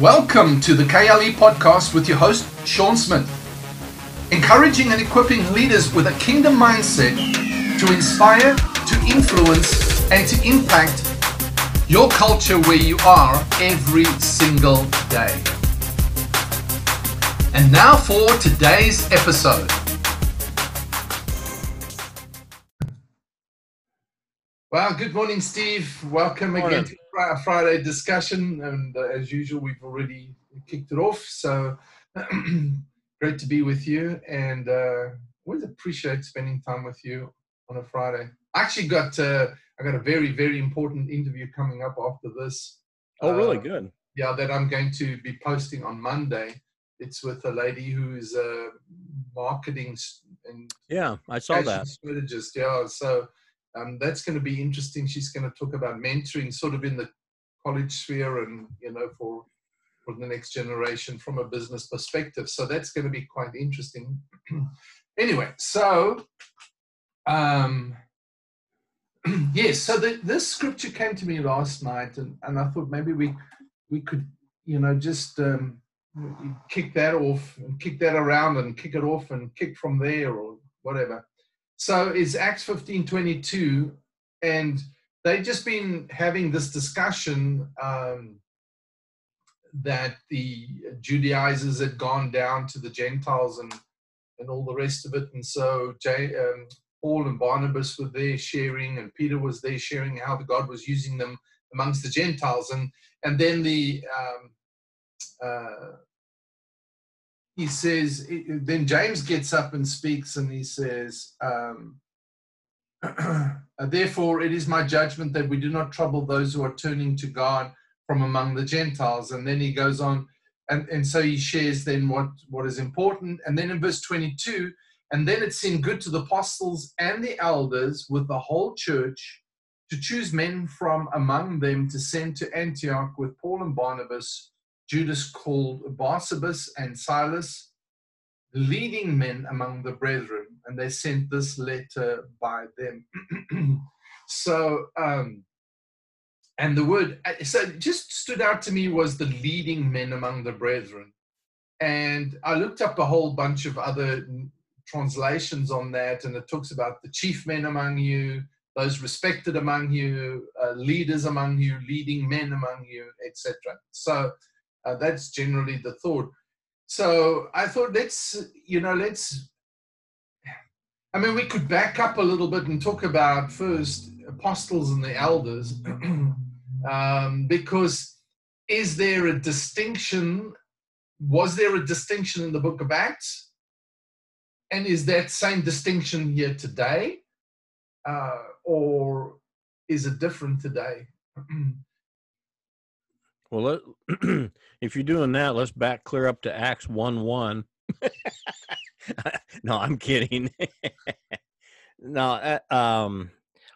Welcome to the KLE podcast with your host, Sean Smith. Encouraging and equipping leaders with a kingdom mindset to inspire, to influence, and to impact your culture where you are every single day. And now for today's episode. Well, good morning, Steve. Welcome Morning. again to Fri- Friday discussion. And uh, as usual, we've already kicked it off. So great to be with you. And uh, always appreciate spending time with you on a Friday. I actually got uh, I got a very very important interview coming up after this. Oh, really? Uh, Good. yeah, that I'm going to be posting on Monday. It's with a lady who's a marketing and Yeah, I saw that. strategist. Yeah, so um, that's going to be interesting. She's going to talk about mentoring, sort of in the college sphere, and you know, for for the next generation from a business perspective. So that's going to be quite interesting. anyway, so um, yes, so the, this scripture came to me last night, and, and I thought maybe we we could, you know, just um, kick that off and kick that around and kick it off and kick from there or whatever. So it's Acts fifteen twenty two, and they've just been having this discussion um, that the Judaizers had gone down to the Gentiles and and all the rest of it, and so J, um, Paul and Barnabas were there sharing, and Peter was there sharing how the God was using them amongst the Gentiles, and and then the um, uh, he says, then James gets up and speaks, and he says, um, Therefore, it is my judgment that we do not trouble those who are turning to God from among the Gentiles. And then he goes on, and, and so he shares then what, what is important. And then in verse 22, and then it seemed good to the apostles and the elders with the whole church to choose men from among them to send to Antioch with Paul and Barnabas Judas called Barsabas and Silas, leading men among the brethren, and they sent this letter by them. so, um, and the word, so just stood out to me was the leading men among the brethren. And I looked up a whole bunch of other translations on that, and it talks about the chief men among you, those respected among you, uh, leaders among you, leading men among you, etc. So, uh, that's generally the thought. So I thought, let's, you know, let's, I mean, we could back up a little bit and talk about first apostles and the elders, um, because is there a distinction? Was there a distinction in the book of Acts? And is that same distinction here today? Uh, or is it different today? Well, let, if you're doing that, let's back clear up to Acts 1 1. no, I'm kidding. no, uh, um,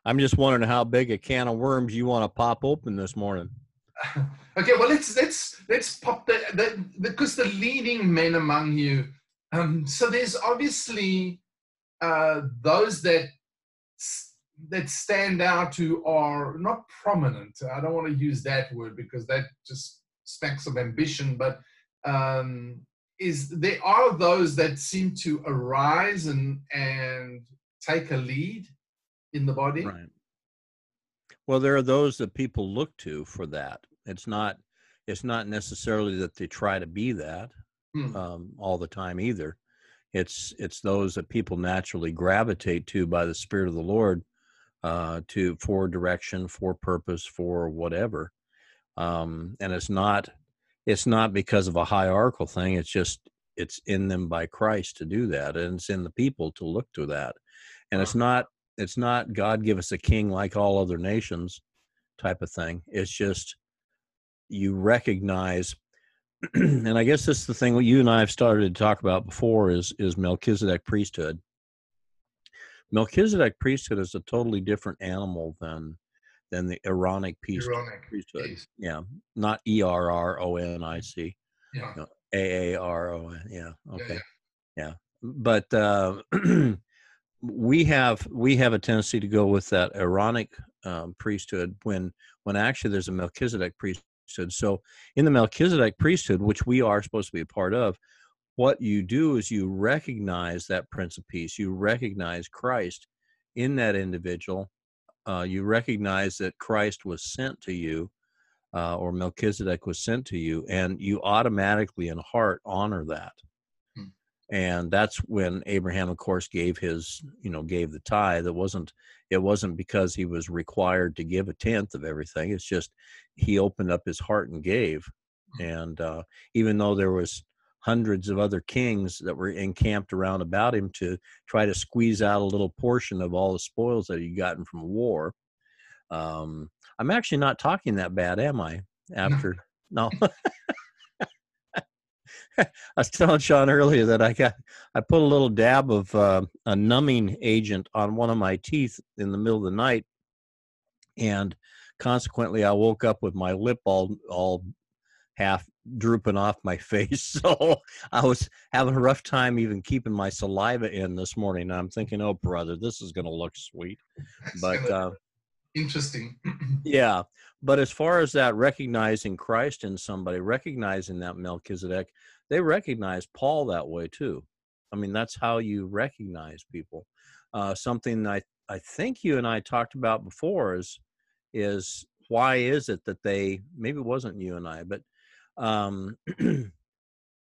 I'm just wondering how big a can of worms you want to pop open this morning. okay, well let's let's let's pop the, the because the leading men among you. Um, so there's obviously uh, those that that stand out to are not prominent. I don't want to use that word because that just smacks of ambition, but um, is there are those that seem to arise and and take a lead in the body. Right. Well, there are those that people look to for that. It's not. It's not necessarily that they try to be that Hmm. um, all the time either. It's it's those that people naturally gravitate to by the Spirit of the Lord uh, to for direction, for purpose, for whatever. Um, and it's not it's not because of a hierarchical thing. It's just it's in them by Christ to do that, and it's in the people to look to that. And it's not it's not God give us a king like all other nations type of thing. It's just you recognize and I guess this is the thing what you and I have started to talk about before is is Melchizedek priesthood. Melchizedek priesthood is a totally different animal than than the Aaronic priest, Ironic. priesthood. Yes. Yeah, not E R R O N I C, Yeah. no, A A R O N. Yeah, Yeah, okay, yeah. yeah. But uh, we have we have a tendency to go with that Aaronic um, priesthood when when actually there's a Melchizedek priesthood priesthood. So, in the Melchizedek priesthood, which we are supposed to be a part of, what you do is you recognize that Prince of Peace. You recognize Christ in that individual. Uh, you recognize that Christ was sent to you, uh, or Melchizedek was sent to you, and you automatically in heart honor that. Hmm. And that's when Abraham, of course, gave his, you know, gave the tithe. It wasn't, it wasn't because he was required to give a tenth of everything. It's just he opened up his heart and gave. Hmm. And uh, even though there was hundreds of other kings that were encamped around about him to try to squeeze out a little portion of all the spoils that he'd gotten from war. Um, I'm actually not talking that bad, am I? After no. I was telling Sean earlier that I got I put a little dab of uh, a numbing agent on one of my teeth in the middle of the night, and consequently, I woke up with my lip all all half drooping off my face. So I was having a rough time even keeping my saliva in this morning. I'm thinking, oh, brother, this is going to look sweet. But uh, interesting. yeah. But as far as that recognizing Christ in somebody, recognizing that Melchizedek, they recognize Paul that way too. I mean, that's how you recognize people. Uh, something I, I think you and I talked about before is is why is it that they maybe it wasn't you and I, but um,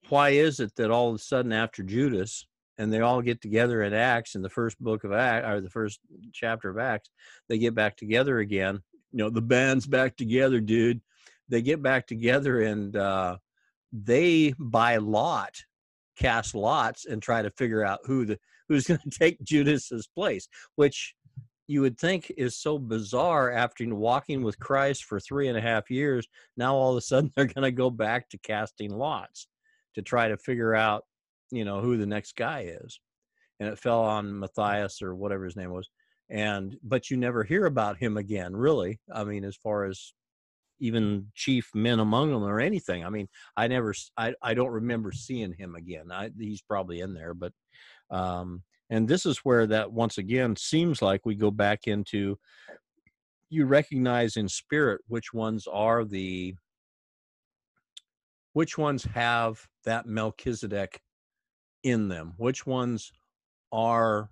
why is it that all of a sudden after Judas and they all get together in Acts in the first book of Acts or the first chapter of Acts, they get back together again. You know, the band's back together, dude. They get back together and uh, they by lot cast lots and try to figure out who the who's going to take Judas's place, which you would think is so bizarre after walking with Christ for three and a half years. Now all of a sudden they're going to go back to casting lots to try to figure out, you know, who the next guy is. And it fell on Matthias or whatever his name was. And but you never hear about him again, really. I mean, as far as even chief men among them or anything. I mean, I never, I, I don't remember seeing him again. I, he's probably in there, but um, and this is where that once again seems like we go back into you recognize in spirit which ones are the which ones have that Melchizedek in them, which ones are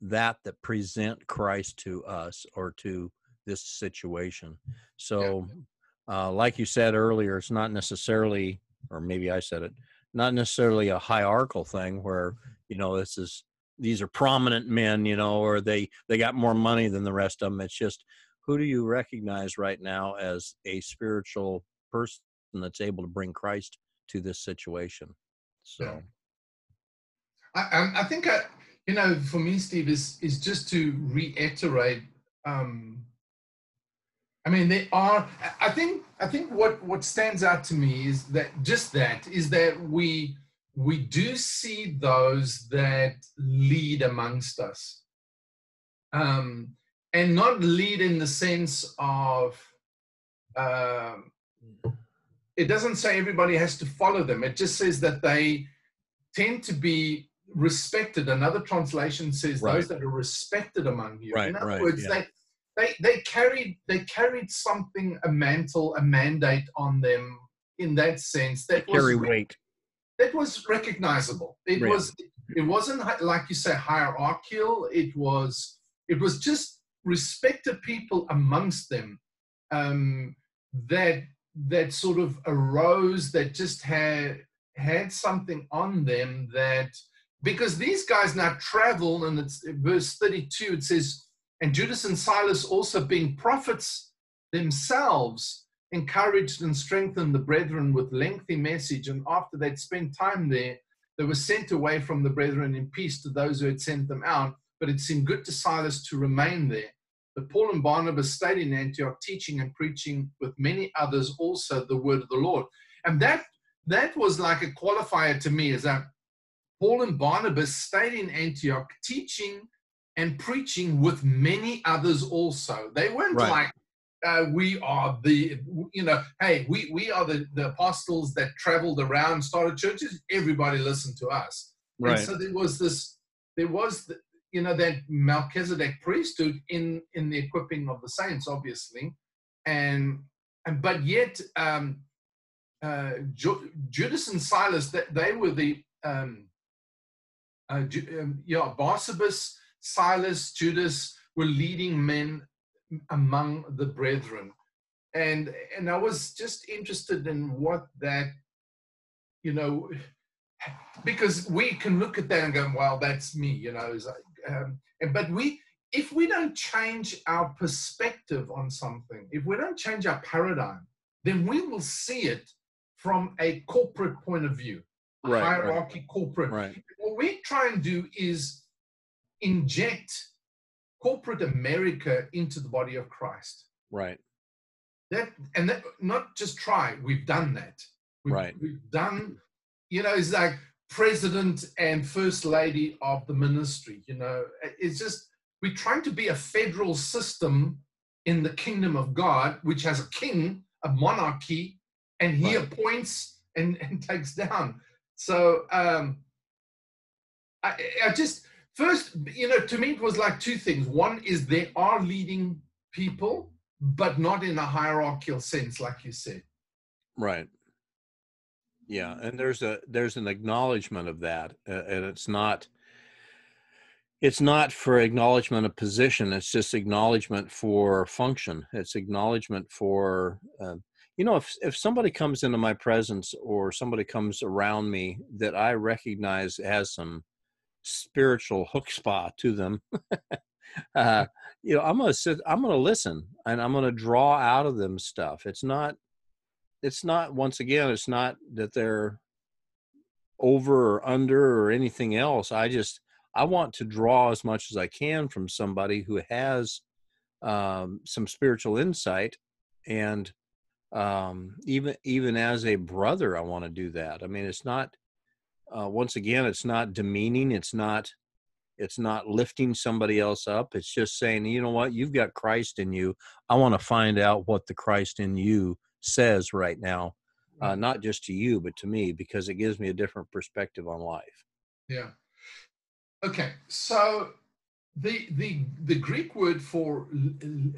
that that present Christ to us or to this situation. So, uh, like you said earlier, it's not necessarily, or maybe I said it, not necessarily a hierarchical thing where you know this is these are prominent men, you know, or they they got more money than the rest of them. It's just who do you recognize right now as a spiritual person that's able to bring Christ to this situation? So, I I think I, you know, for me, Steve is is just to reiterate. Um, I mean, they are. I think. I think what what stands out to me is that just that is that we we do see those that lead amongst us. Um, and not lead in the sense of, uh, it doesn't say everybody has to follow them. It just says that they tend to be respected. Another translation says right. those that are respected among you. Right, in other right, words, yeah. they, they, they carried they carried something, a mantle, a mandate on them in that sense. That carry weight that was recognizable. It really? was it wasn't like you say hierarchical. It was it was just respected people amongst them um, that that sort of arose that just had had something on them that because these guys now travel and it's verse 32 it says and judas and silas also being prophets themselves encouraged and strengthened the brethren with lengthy message. And after they'd spent time there, they were sent away from the brethren in peace to those who had sent them out. But it seemed good to Silas to remain there. But Paul and Barnabas stayed in Antioch, teaching and preaching with many others also the word of the Lord. And that that was like a qualifier to me, is that Paul and Barnabas stayed in Antioch, teaching and preaching with many others also. They weren't right. like uh, we are the you know hey we we are the, the apostles that traveled around started churches. Everybody listened to us. Right. and so there was this there was the, you know that melchizedek priesthood in in the equipping of the saints obviously. And and but yet um, uh, Ju- Judas and Silas, they, they were the um, uh, Ju- um, yeah, Barsabas, Silas, Judas were leading men among the brethren, and and I was just interested in what that, you know, because we can look at that and go, "Well, that's me," you know. Like, um, and, but we, if we don't change our perspective on something, if we don't change our paradigm, then we will see it from a corporate point of view, Right, right. hierarchy, corporate. Right. What we try and do is inject corporate America into the body of Christ. Right. That and that not just try, we've done that. We've, Right. We've done, you know, it's like president and first lady of the ministry. You know, it's just we're trying to be a federal system in the kingdom of God, which has a king, a monarchy, and he Right. appoints and, and takes down. So um I, I just first, you know, to me it was like two things. One is there are leading people, but not in a hierarchical sense, like you said. Right. Yeah, and there's a there's an acknowledgement of that, uh, and it's not it's not for acknowledgement of position. It's just acknowledgement for function. It's acknowledgement for uh, you know if if somebody comes into my presence or somebody comes around me that I recognize has some spiritual hook spot to them. uh, you know, I'm gonna sit. I'm gonna listen, and I'm gonna draw out of them stuff. It's not it's not once again it's not that they're over or under or anything else i just i want to draw as much as i can from somebody who has um, some spiritual insight and um, even even as a brother i want to do that i mean it's not uh, once again it's not demeaning it's not it's not lifting somebody else up it's just saying you know what you've got christ in you i want to find out what the christ in you says right now, uh, not just to you, but to me, because it gives me a different perspective on life. Yeah. Okay. So the the the Greek word for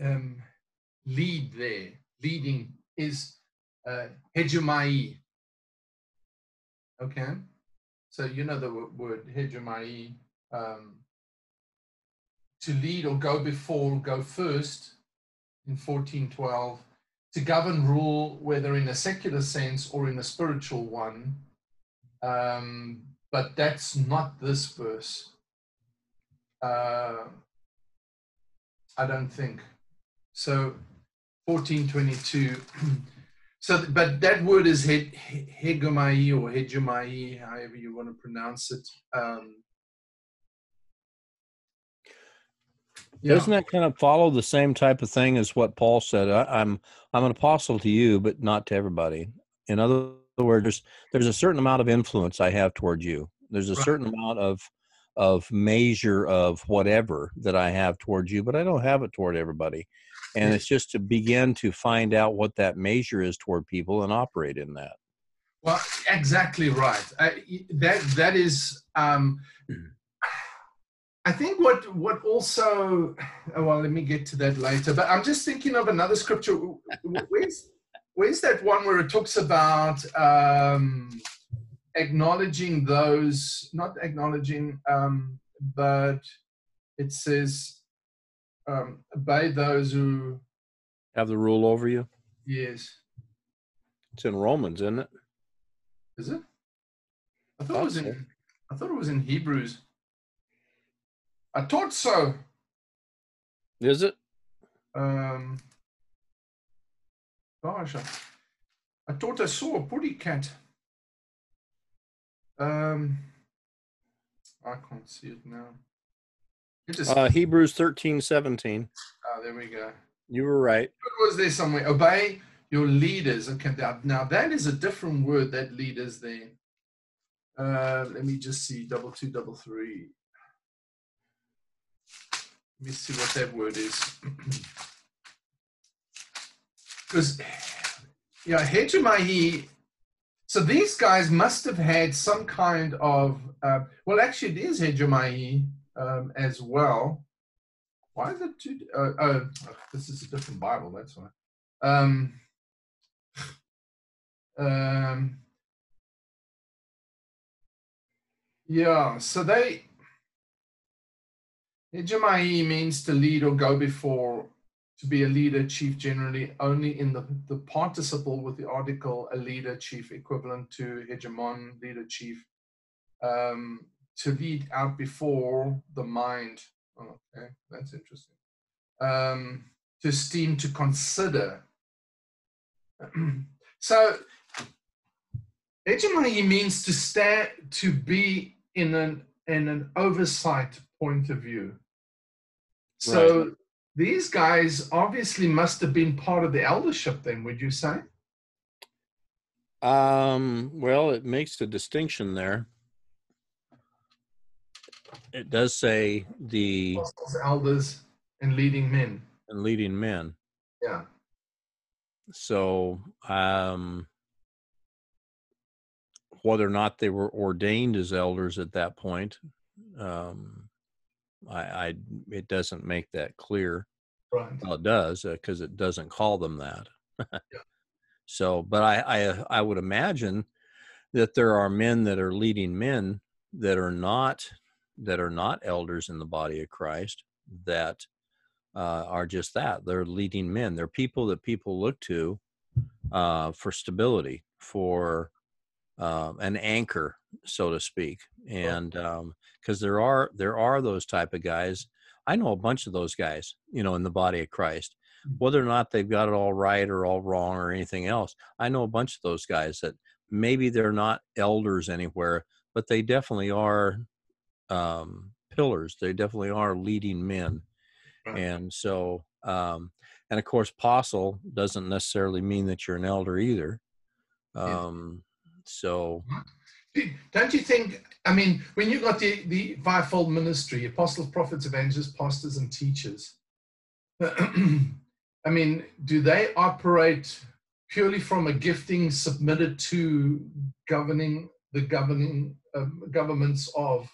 um, lead there, leading, is uh, hegemai. Okay. So you know the word hegemai, um, to lead or go before, go first in 1412, to govern, rule, whether in a secular sense or in a spiritual one. Um, but that's not this verse. Uh, I don't think. So 1422. So, but that word is he- he- hegemai or hegemai, however you want to pronounce it. Um, yeah. Doesn't that kind of follow the same type of thing as what Paul said? I, I'm I'm an apostle to you, but not to everybody. In other words, there's, there's a certain amount of influence I have toward you. There's a Right. certain amount of of measure of whatever that I have towards you, but I don't have it toward everybody. And it's just to begin to find out what that measure is toward people and operate in that. Well, exactly right. I, that that is. Um, I think what what also. oh, Well, let me get to that later. But I'm just thinking of another scripture. Where's where's that one where it talks about um, acknowledging those, not acknowledging, um, but it says um, obey those who. Have the rule over you. Yes, It's in Romans, isn't it? is it? I thought it was in. I thought it was in Hebrews. I thought so. Is it? Um, gosh, I, I thought I saw a pretty cat. Um, I can't see it now. Just, Uh, Hebrews thirteen seventeen. oh, there we go. You were right. It was there somewhere. Obey your leaders. Okay, now, now that is a different word. That leaders there. Uh, let me just see. Double two, double three. Let me see what that word is. Because, yeah, hegemony. So these guys must have had some kind of. Uh, well, actually, it is hegemony um, as well. Why is it two? Uh, oh, this is a different Bible. That's why. Um, Um, yeah, so they hegemai means to lead or go before, to be a leader, chief generally only in the, the participle with the article a leader, chief, equivalent to hegemon, leader, chief. Um, to lead out before the mind. Oh, okay, that's interesting. Um, to esteem, to consider. so, hegemony means to stand, to be in an in an oversight point of view. So right. these guys obviously must have been part of the eldership. Then, would you say? Um. Well, it makes a distinction there it does say the apostles, elders, and leading men. And leading men. Yeah. So, um, whether or not they were ordained as elders at that point, um, I, I it doesn't make that clear. Right. Well, it does because uh, it doesn't call them that. yeah. So, but I, I I would imagine that there are men that are leading men that are not that are not elders in the body of Christ that uh, are just that. They're leading men. They're people that people look to uh, for stability, for uh, an anchor, so to speak. And because um, there are there are those type of guys. I know a bunch of those guys, you know, in the body of Christ. Mm. Whether or not they've got it all right or all wrong or anything else, I know a bunch of those guys that maybe they're not elders anywhere, but they definitely are um, pillars. They definitely are leading men. Right. And so, um, and of course, apostle doesn't necessarily mean that you're an elder either. Um, yeah. So, don't you think? I mean, when you got the the fivefold ministry, apostles, prophets, evangelists, pastors, and teachers. I mean, do they operate purely from a gifting submitted to governing the governing uh, governments of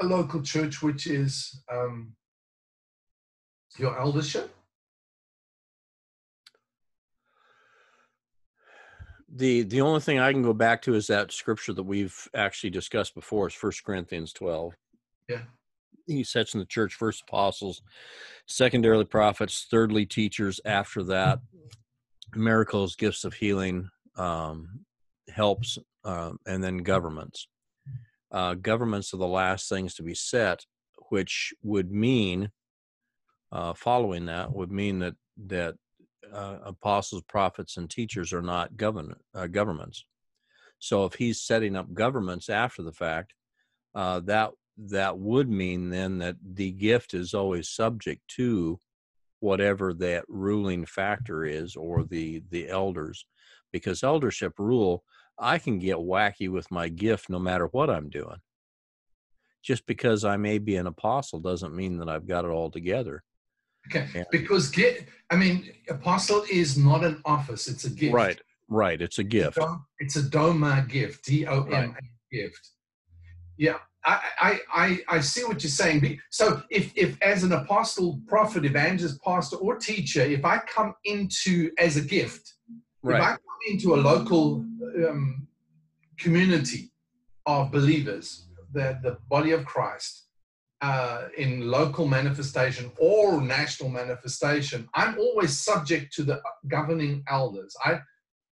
a local church which is um, your eldership? The the only thing I can go back to is that scripture that we've actually discussed before is First Corinthians twelve. Yeah. He sets in the church first apostles, secondarily prophets, thirdly teachers. After that, miracles, gifts of healing, um, helps, uh, and then governments uh, governments are the last things to be set, which would mean, uh, following that, would mean that that uh, apostles, prophets, and teachers are not govern uh, governments. So if he's setting up governments after the fact, uh, that that would mean then that the gift is always subject to whatever that ruling factor is or the the elders because eldership rule I can get wacky with my gift no matter what I'm doing. Just because I may be an apostle doesn't mean that I've got it all together. Okay, and, because get, I mean, apostle is not an office; it's a gift. Right, right. It's a gift. It's a doma gift. D O M A gift. Yeah, I, I, I, I see what you're saying. So if, if as an apostle, prophet, evangelist, pastor, or teacher, if I come into as a gift, right. if I come into a local um, community of believers, the, the body of Christ, uh, in local manifestation or national manifestation, I'm always subject to the governing elders. I,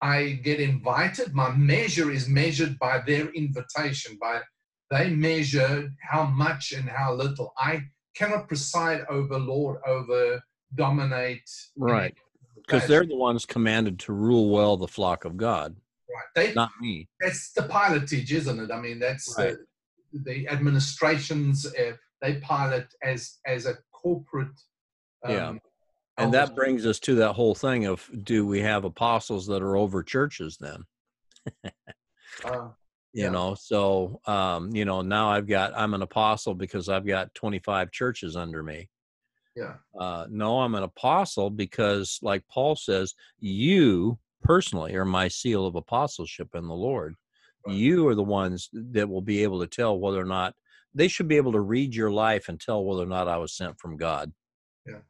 I get invited. My measure is measured by their invitation. By they measure how much and how little. I cannot preside over, Lord, over, dominate. Right, because they're the ones commanded to rule well the flock of God. Right. They, not me. That's the pilotage, isn't it? I mean, that's right. the, the administrations. Uh, they pilot as as a corporate. Um, yeah. And that brings us to that whole thing of do we have apostles that are over churches then? uh, you yeah. know, so um, you know, now I've got I'm an apostle because I've got 25 churches under me. Yeah. Uh, no, I'm an apostle because, like Paul says, you personally are my seal of apostleship in the Lord. Right. You are the ones that will be able to tell whether or not they should be able to read your life and tell whether or not I was sent from God. Yeah.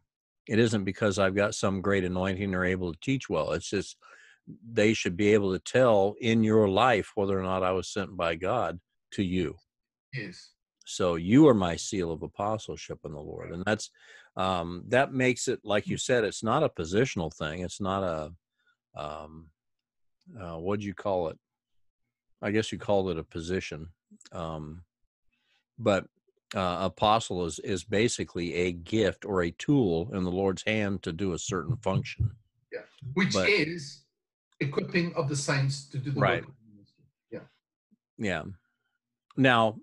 It isn't because I've got some great anointing or able to teach well. It's just they should be able to tell in your life whether or not I was sent by God to you. Yes. So you are my seal of apostleship in the Lord, and that's um, that makes it like you said. It's not a positional thing. It's not a um, uh, what do you call it? I guess you called it a position, um, but uh, apostle is is basically a gift or a tool in the Lord's hand to do a certain function. Yeah, which But- is equipping of the saints to do the Right. work. of the ministry. Yeah. Yeah. Now,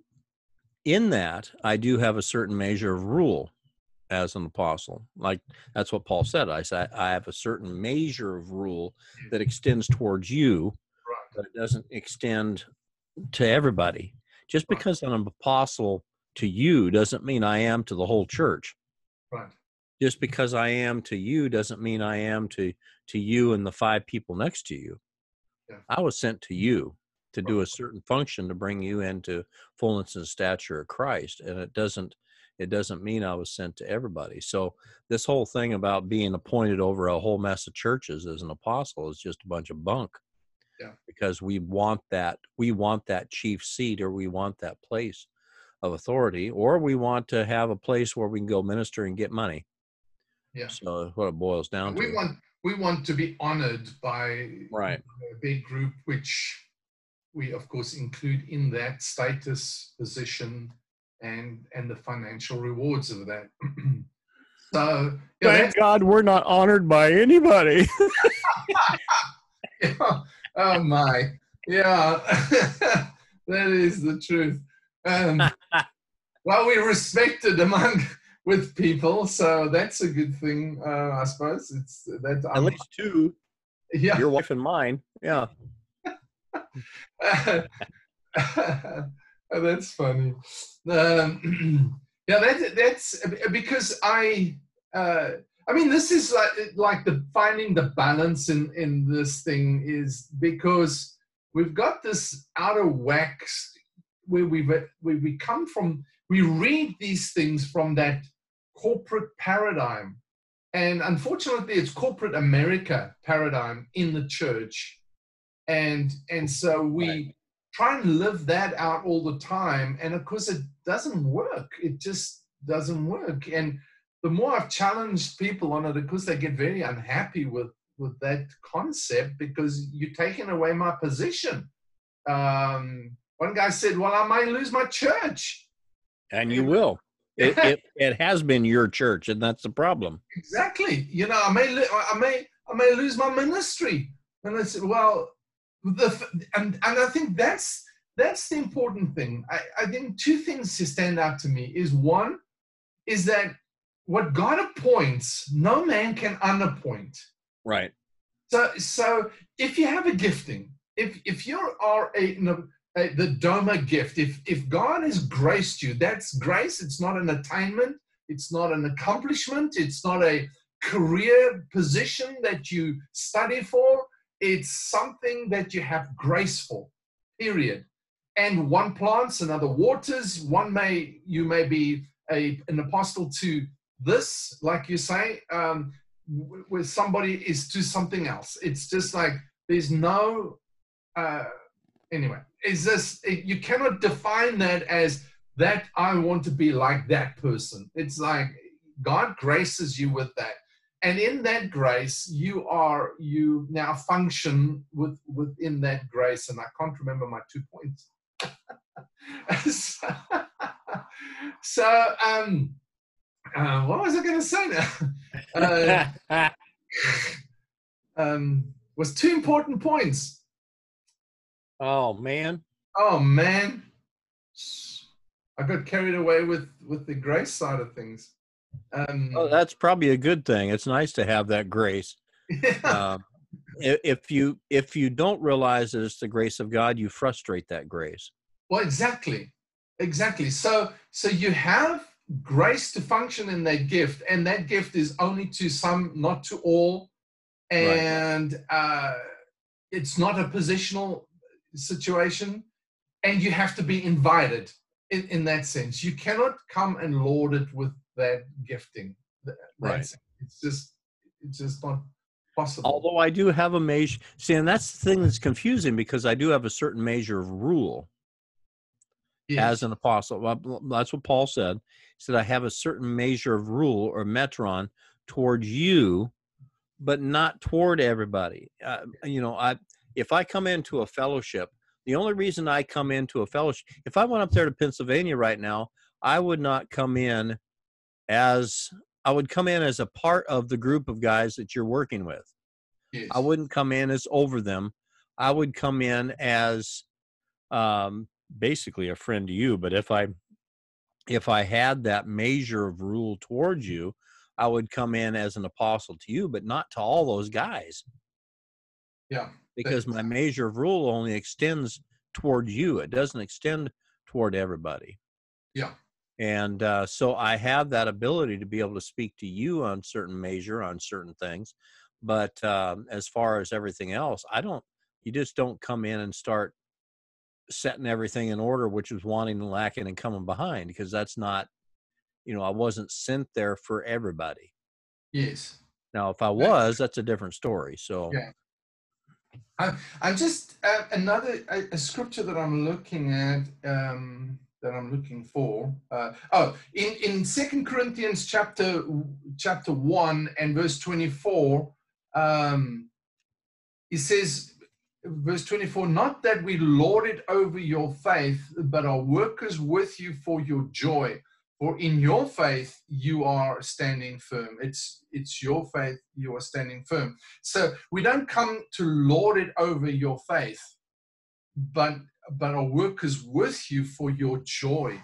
in that, I do have a certain measure of rule as an apostle. Like that's what Paul said. I said I have a certain measure of rule that mm. extends towards you, but it doesn't extend to everybody. Just because I'm an apostle to you doesn't mean I am to the whole church. Right. Just because I am to you doesn't mean I am to to you and the five people next to you. Yeah. I was sent to you to do a certain function to bring you into fullness and stature of Christ, and it doesn't it doesn't mean I was sent to everybody. So this whole thing about being appointed over a whole mess of churches as an apostle is just a bunch of bunk. Yeah. Because we want that we want that chief seat or we want that place of authority or we want to have a place where we can go minister and get money. Yeah. So what it boils down We to. want we want to be honored by Right. a big group, which we of course include in that status, position, and and the financial rewards of that. so yeah, Thank God we're not honored by anybody. Yeah. Oh my. Yeah. that is the truth. Um, well, we're respected among with people, so that's a good thing, uh, I suppose. It's that At least two, yeah. your wife and mine. Yeah. Oh, that's funny. Um, yeah, that, that's because I. Uh, I mean, this is like like the finding the balance in in this thing is because we've got this out of whack where we've where we come from. We read these things from that corporate paradigm, and unfortunately, it's corporate America paradigm in the church, and and so we. Try and live that out all the time, and of course, it doesn't work. It just doesn't work, and the more I've challenged people on it, of course, they get very unhappy with with that concept because you're taking away my position. Um, one guy said, "Well, I might lose my church." And you will. It, it, it has been your church, and that's the problem. Exactly. You know, I may, I may, I may lose my ministry. And I said, well, the and and I think that's that's the important thing. I, I think two things to stand out to me is one is that what God appoints, no man can unappoint. Right. So, so if you have a gifting, if if you are a, a the Doma gift, if if God has graced you, that's grace. It's not an attainment. It's not an accomplishment. It's not a career position that you study for. It's something that you have grace for. Period. And one plants, another waters. One may you may be a an apostle to this, like you say. Um, where somebody is to something else. It's just like there's no. Uh, anyway, it's just it, you cannot define that as that. I want to be like that person. It's like God graces you with that, and in that grace, you are you now function with within that grace. And I can't remember my two points. so, so, um, uh, what was I going to say now? Uh, um, was two important points. oh man. Oh man, I got carried away with with the grace side of things. Um, Oh, that's probably a good thing. It's nice to have that grace. Um, if you if you don't realize that it's the grace of God, you frustrate that grace. well, exactly, exactly. So so you have grace to function in that gift, and that gift is only to some, not to all, and uh, it's not a positional situation, and you have to be invited in, in that sense. You cannot come and lord it with that gifting. Th- Right. It's just it's just not possible. Although I do have a measure. See, and that's the thing that's confusing because I do have a certain measure of rule Yes. as an apostle. Well, That's what Paul said. He said, I have a certain measure of rule or metron towards you, but not toward everybody. Uh, you know, I if I come into a fellowship, the only reason I come into a fellowship, if I went up there to Pennsylvania right now, I would not come in as I would come in as a part of the group of guys that you're working with. yes. I wouldn't come in as over them. I would come in as um, basically a friend to you. But if I if I had that measure of rule towards you, I would come in as an apostle to you, but not to all those guys yeah. because my measure of rule only extends toward you. It doesn't extend toward everybody. Yeah. And uh, so I have that ability to be able to speak to you on certain measure on certain things, but um, as far as everything else, I don't. You just don't come in and start setting everything in order, which is wanting and lacking and coming behind, because that's not. You know, I wasn't sent there for everybody. Yes. Now, if I was, that's a different story. So, Yeah. I, I'm just uh, another a, a scripture that I'm looking at um, that I'm looking for. Uh, oh, in in Second Corinthians chapter chapter one and verse twenty four, um, it says. Verse 24, not that we lord it over your faith, but are workers with you for your joy. For in your faith you are standing firm. It's it's your faith you are standing firm. So we don't come to lord it over your faith, but but are workers with you for your joy.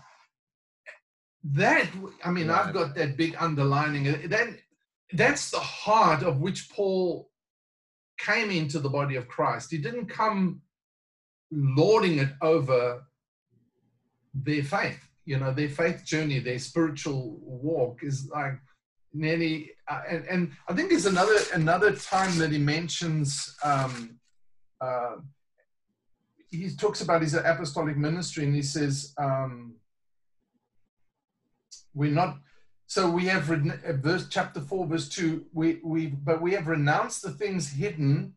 That I mean, I've got that big underlining. That that's the heart of which Paul came into the body of Christ. He didn't come lording it over their faith. You know, their faith journey, their spiritual walk is like nearly. Uh, and, and I think there's another another time that he mentions. Um, uh, he talks about his apostolic ministry, and he says, um, "We're not." So we have uh, verse chapter four, verse two. We we but we have renounced the things hidden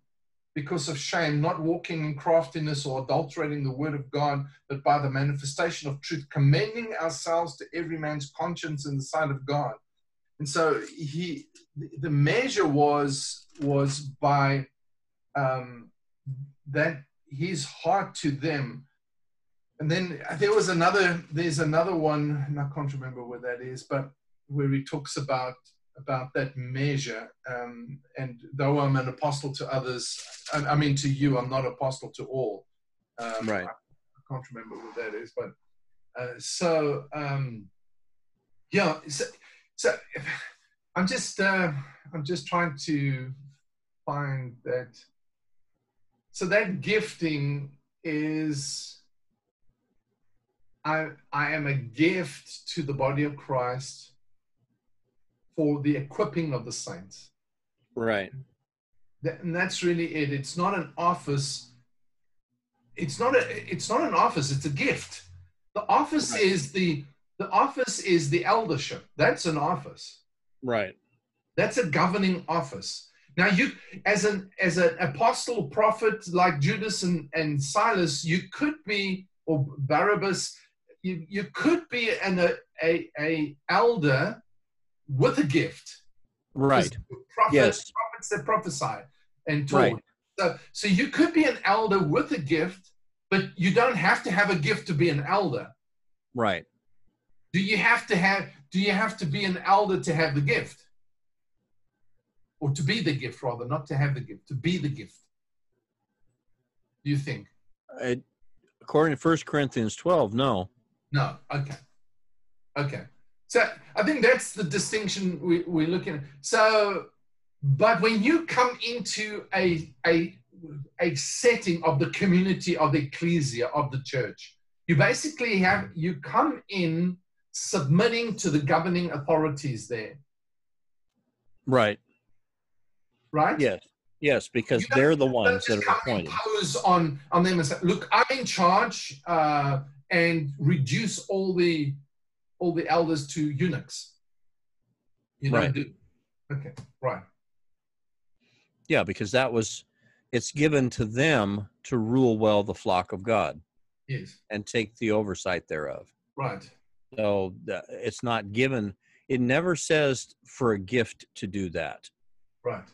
because of shame, not walking in craftiness or adulterating the word of God, but by the manifestation of truth, commending ourselves to every man's conscience in the sight of God. And so he, the measure was was by um, that his heart to them. And then there was another. There's another one, and I can't remember where that is, but where he talks about about that measure. Um, and though I'm an apostle to others, I, I mean to you, I'm not apostle to all. Um, Right. I, I can't remember what that is, but uh, so um, yeah. So, so I'm just uh, I'm just trying to find that. So that gifting is. I, I am a gift to the body of Christ for the equipping of the saints. right. That, and that's really it. It's not an office. It's not a. It's not an office. It's a gift. The office Right. is the. The office is the eldership. That's an office. Right. That's a governing office. Now you, as an as an apostle prophet like Judas and, and Silas, you could be or Barabbas, you, you could be an a, a a elder with a gift. Right. Prophets, Yes. prophets that prophesy and talk. Right. So, so you could be an elder with a gift, but you don't have to have a gift to be an elder. Right. Do you have to have? Do you have to be an elder to have the gift, or to be the gift rather, not to have the gift, to be the gift? Do you think? It, according to First Corinthians 12, no. No. Okay. Okay. So I think that's the distinction we, we're looking at. So, but when you come into a, a, a setting of the community of the ecclesia of the church, you basically have, you come in submitting to the governing authorities there, Right. Right? Yes. Yes, because You they're the ones that are appointed. impose on, on them and say, look, I'm in charge uh, and reduce all the all the elders to eunuchs. You don't Right. do. Okay, right. Yeah, because that was it's given to them to rule well the flock of God Yes. and take the oversight thereof. Right. So it's not given. It never says for a gift to do that. Right.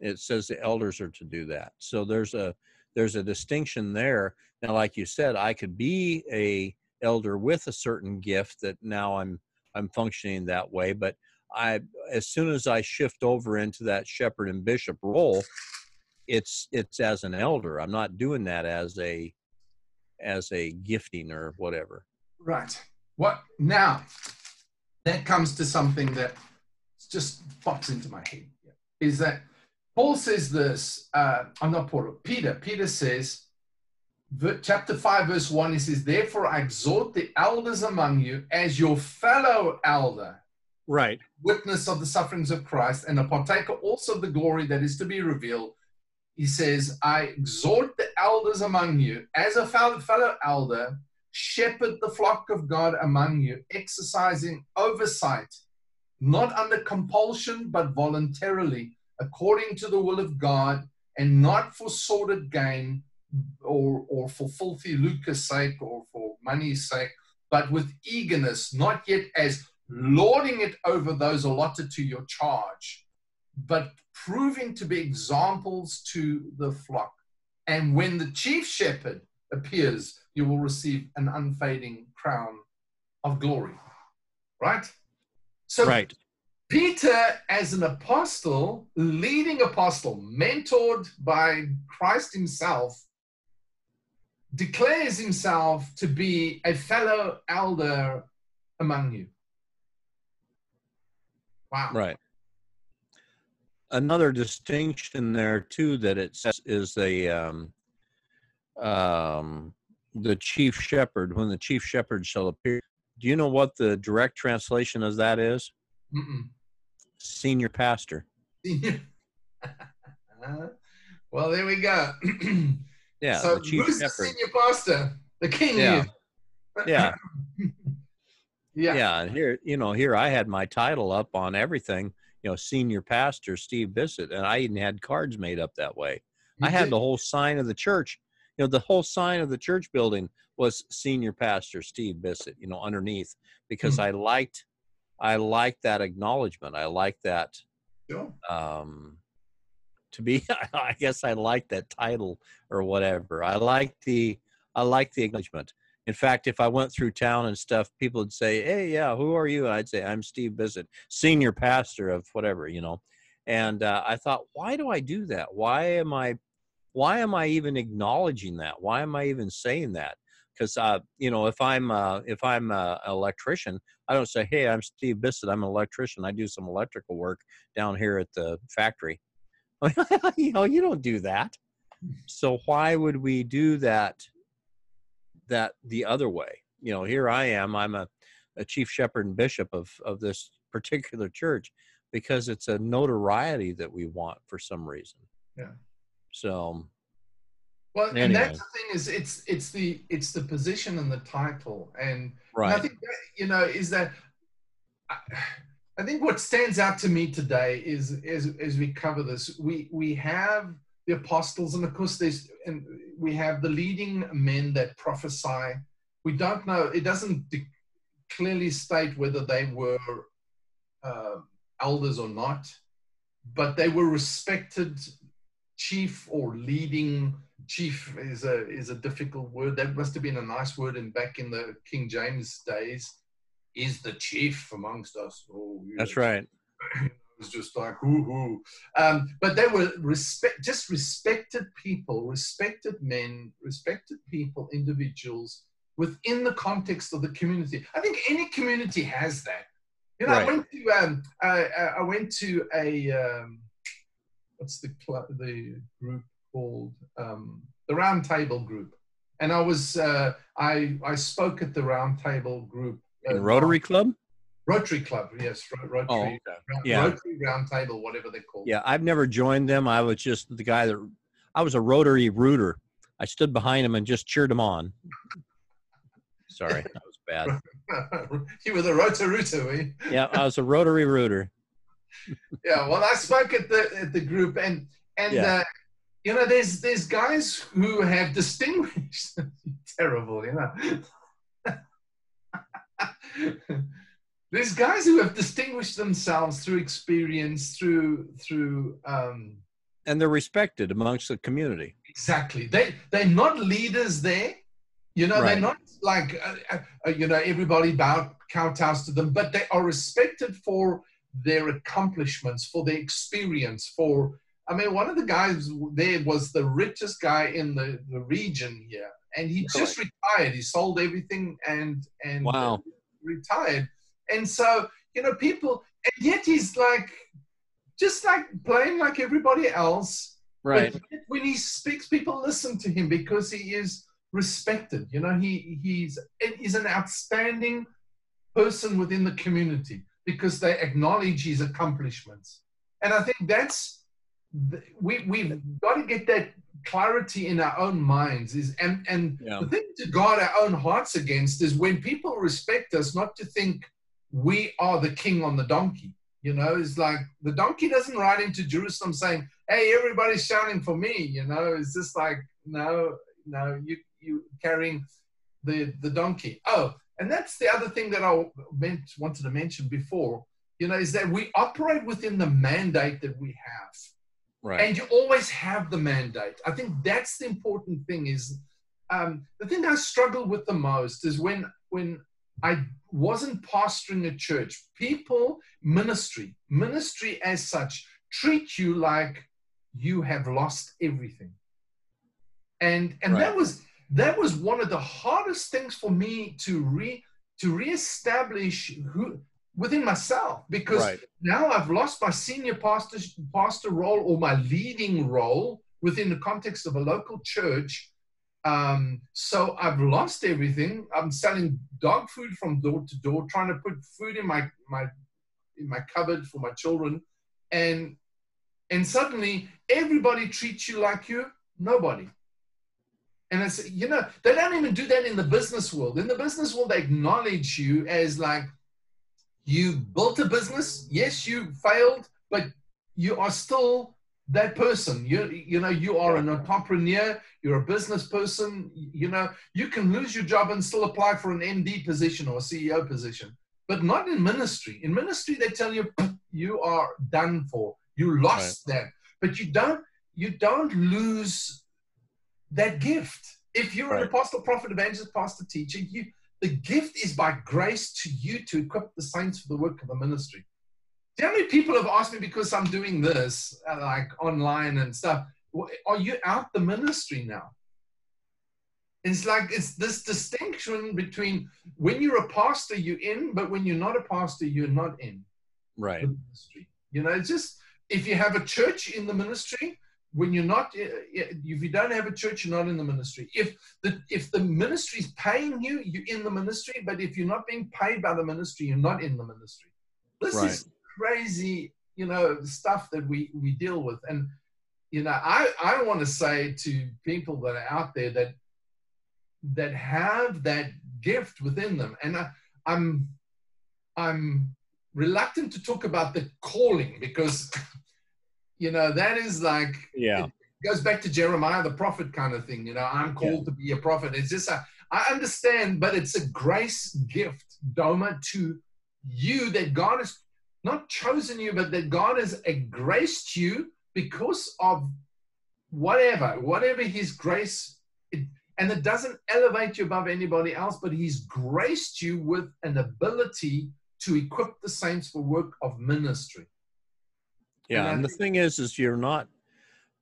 It says the elders are to do that. So there's a there's a distinction there. Now, like you said, I could be a elder with a certain gift that now I'm I'm functioning that way, but I as soon as I shift over into that shepherd and bishop role, it's it's as an elder. I'm not doing that as a as a gifting or whatever. Right. What now? That comes to something that just pops into my head. Is that Paul says this? Uh, I'm not Paul. Peter. Peter says, chapter five, verse one. He says, "Therefore I exhort the elders among you as your fellow elder, Right. witness of the sufferings of Christ, and a partaker also of the glory that is to be revealed." He says, "I exhort the elders among you as a fellow, fellow elder." shepherd the flock of God among you, exercising oversight, not under compulsion, but voluntarily, according to the will of God, and not for sordid gain or, or for filthy lucre's sake or for money's sake, but with eagerness, not yet as lording it over those allotted to your charge, but proving to be examples to the flock. And when the chief shepherd appears, you will receive an unfading crown of glory. Right? So, Right. Peter, as an apostle, leading apostle, mentored by Christ himself, declares himself to be a fellow elder among you. Wow. Right. Another distinction there too that it says is the um, um, the chief shepherd. When the chief shepherd shall appear, do you know what the direct translation of that is? Mm-mm. Senior pastor. well, there we go. Yeah, so the chief who's the senior pastor? The king. Yeah. Yeah, yeah. yeah. And here, you know, here I had my title up on everything. You know, senior pastor Steve Bissett, and I even had cards made up that way. I You had did. the whole sign of the church. You know, the whole sign of the church building was senior pastor Steve Bissett. You know, underneath because Hmm. I liked, I like that acknowledgement. I like that. Sure. Um, to be, I guess I like that title or whatever. I like the, I like the acknowledgement. In fact, if I went through town and stuff, people would say, "Hey, yeah, who are you?" And I'd say, "I'm Steve Bissett, senior pastor of whatever," you know. And uh, I thought, why do I do that? Why am I, why am I even acknowledging that? Why am I even saying that? Because uh, you know, if I'm uh, if I'm uh, an electrician, I don't say, "Hey, I'm Steve Bissett. I'm an electrician. I do some electrical work down here at the factory." you know, you don't do that. So why would we do that? That the other way? You know, here I am. I'm a, a chief shepherd and bishop of of this particular church because it's a notoriety that we want for some reason. Yeah. So Well, and that's the thing is it's it's the it's the position and the title, and I think that, you know is that I, I think what stands out to me today is as as we cover this, we we have the apostles, and of course there's and we have the leading men that prophesy. We don't know; it doesn't de- clearly state whether they were uh, elders or not, but they were respected chief or leading chief is a is a difficult word. That must have been a nice word in back in the King James days. Is the chief amongst us? Oh, that's know, right. It was just like hoo hoo. Um, but they were respect, just respected people, respected men, respected people, individuals within the context of the community. I think any community has that. You know, I went to um, I, I- I went to a um, what's the club, the group called um, the Round Table Group, and I was uh, I I spoke at the Round Table Group. uh, In Rotary Club. Rotary Club, yes, Rotary. Oh, okay. Yeah. Rotary Round Table, whatever they're called. Yeah, I've never joined them. I was just the guy that I was a Rotary rooter. I stood behind him and just cheered him on. Sorry, that was bad. you were the Rotaruto, eh? Yeah, I was a Rotary rooter. yeah. Well, I spoke at the at the group, and and Yeah. uh, you know, there's there's guys who have distinguished. terrible, you know. there's guys who have distinguished themselves through experience, through through. Um, and they're respected amongst the community. Exactly. They they're not leaders there. You know, Right. they're not like uh, uh, you know everybody bow kowtows to them, but they are respected for their accomplishments, for their experience. For I mean, one of the guys there was the richest guy in the, the region here, and he just retired. He sold everything and and Wow. retired. And so you know, people, and yet he's like just like playing like everybody else. Right. When he speaks, people listen to him because he is respected. You know, he he's he's an outstanding person within the community because they acknowledge his accomplishments. And I think that's we we've got to get that clarity in our own minds. Is and and Yeah. the thing to guard our own hearts against is when people respect us, not to think we are the king on the donkey. You know, it's like the donkey doesn't ride into Jerusalem saying, "Hey, everybody's shouting for me." You know, it's just like, no, no, you you carrying the the donkey. Oh, and that's the other thing that I meant wanted to mention before. You know, is that we operate within the mandate that we have, Right. and you always have the mandate. I think that's the important thing. Is um, the thing I struggle with the most is when when I wasn't pastoring a church. People, ministry, ministry as such, treat you like you have lost everything. And and that was that was one of the hardest things for me to re to reestablish who within myself because Right. now I've lost my senior pastor pastor role or my leading role within the context of a local church. Um, so I've lost everything. I'm selling dog food from door to door, trying to put food in my my in my cupboard for my children, and and suddenly everybody treats you like you're nobody. And it's you know they don't even do that in the business world. In the business world, they acknowledge you as like you built a business. Yes, you failed, but you are still that person. You you know you are an entrepreneur. You're a business person. You know you can lose your job and still apply for an MD position or a CEO position, but not in ministry. In ministry, they tell you you are done for. You lost that, but you don't you don't lose that gift. If you're an apostle, prophet, evangelist, pastor, teacher, you the gift is by grace to you to equip the saints for the work of the ministry. Do you know how many people have asked me because I'm doing this, uh, like online and stuff, are you out the ministry now? It's like it's this distinction between when you're a pastor, you're in, but when you're not a pastor, you're not in Right. the ministry. You know, it's just if you have a church in the ministry, when you're not, uh, if you don't have a church, you're not in the ministry. If the if the ministry's paying you, you're in the ministry. But if you're not being paid by the ministry, you're not in the ministry. This Right. is crazy, you know, stuff that we we deal with. And you know, I I want to say to people that are out there that that have that gift within them, and I, I'm I'm reluctant to talk about the calling because you know that is like Yeah. goes back to Jeremiah the prophet kind of thing. You know, I'm called to be a prophet. It's just a, I understand, but it's a grace gift, Doma, to you that God has not chosen you, but that God has graced you because of whatever, whatever His grace. It, and it doesn't elevate you above anybody else, but He's graced you with an ability to equip the saints for work of ministry. Yeah, And and the thing is, is you're not.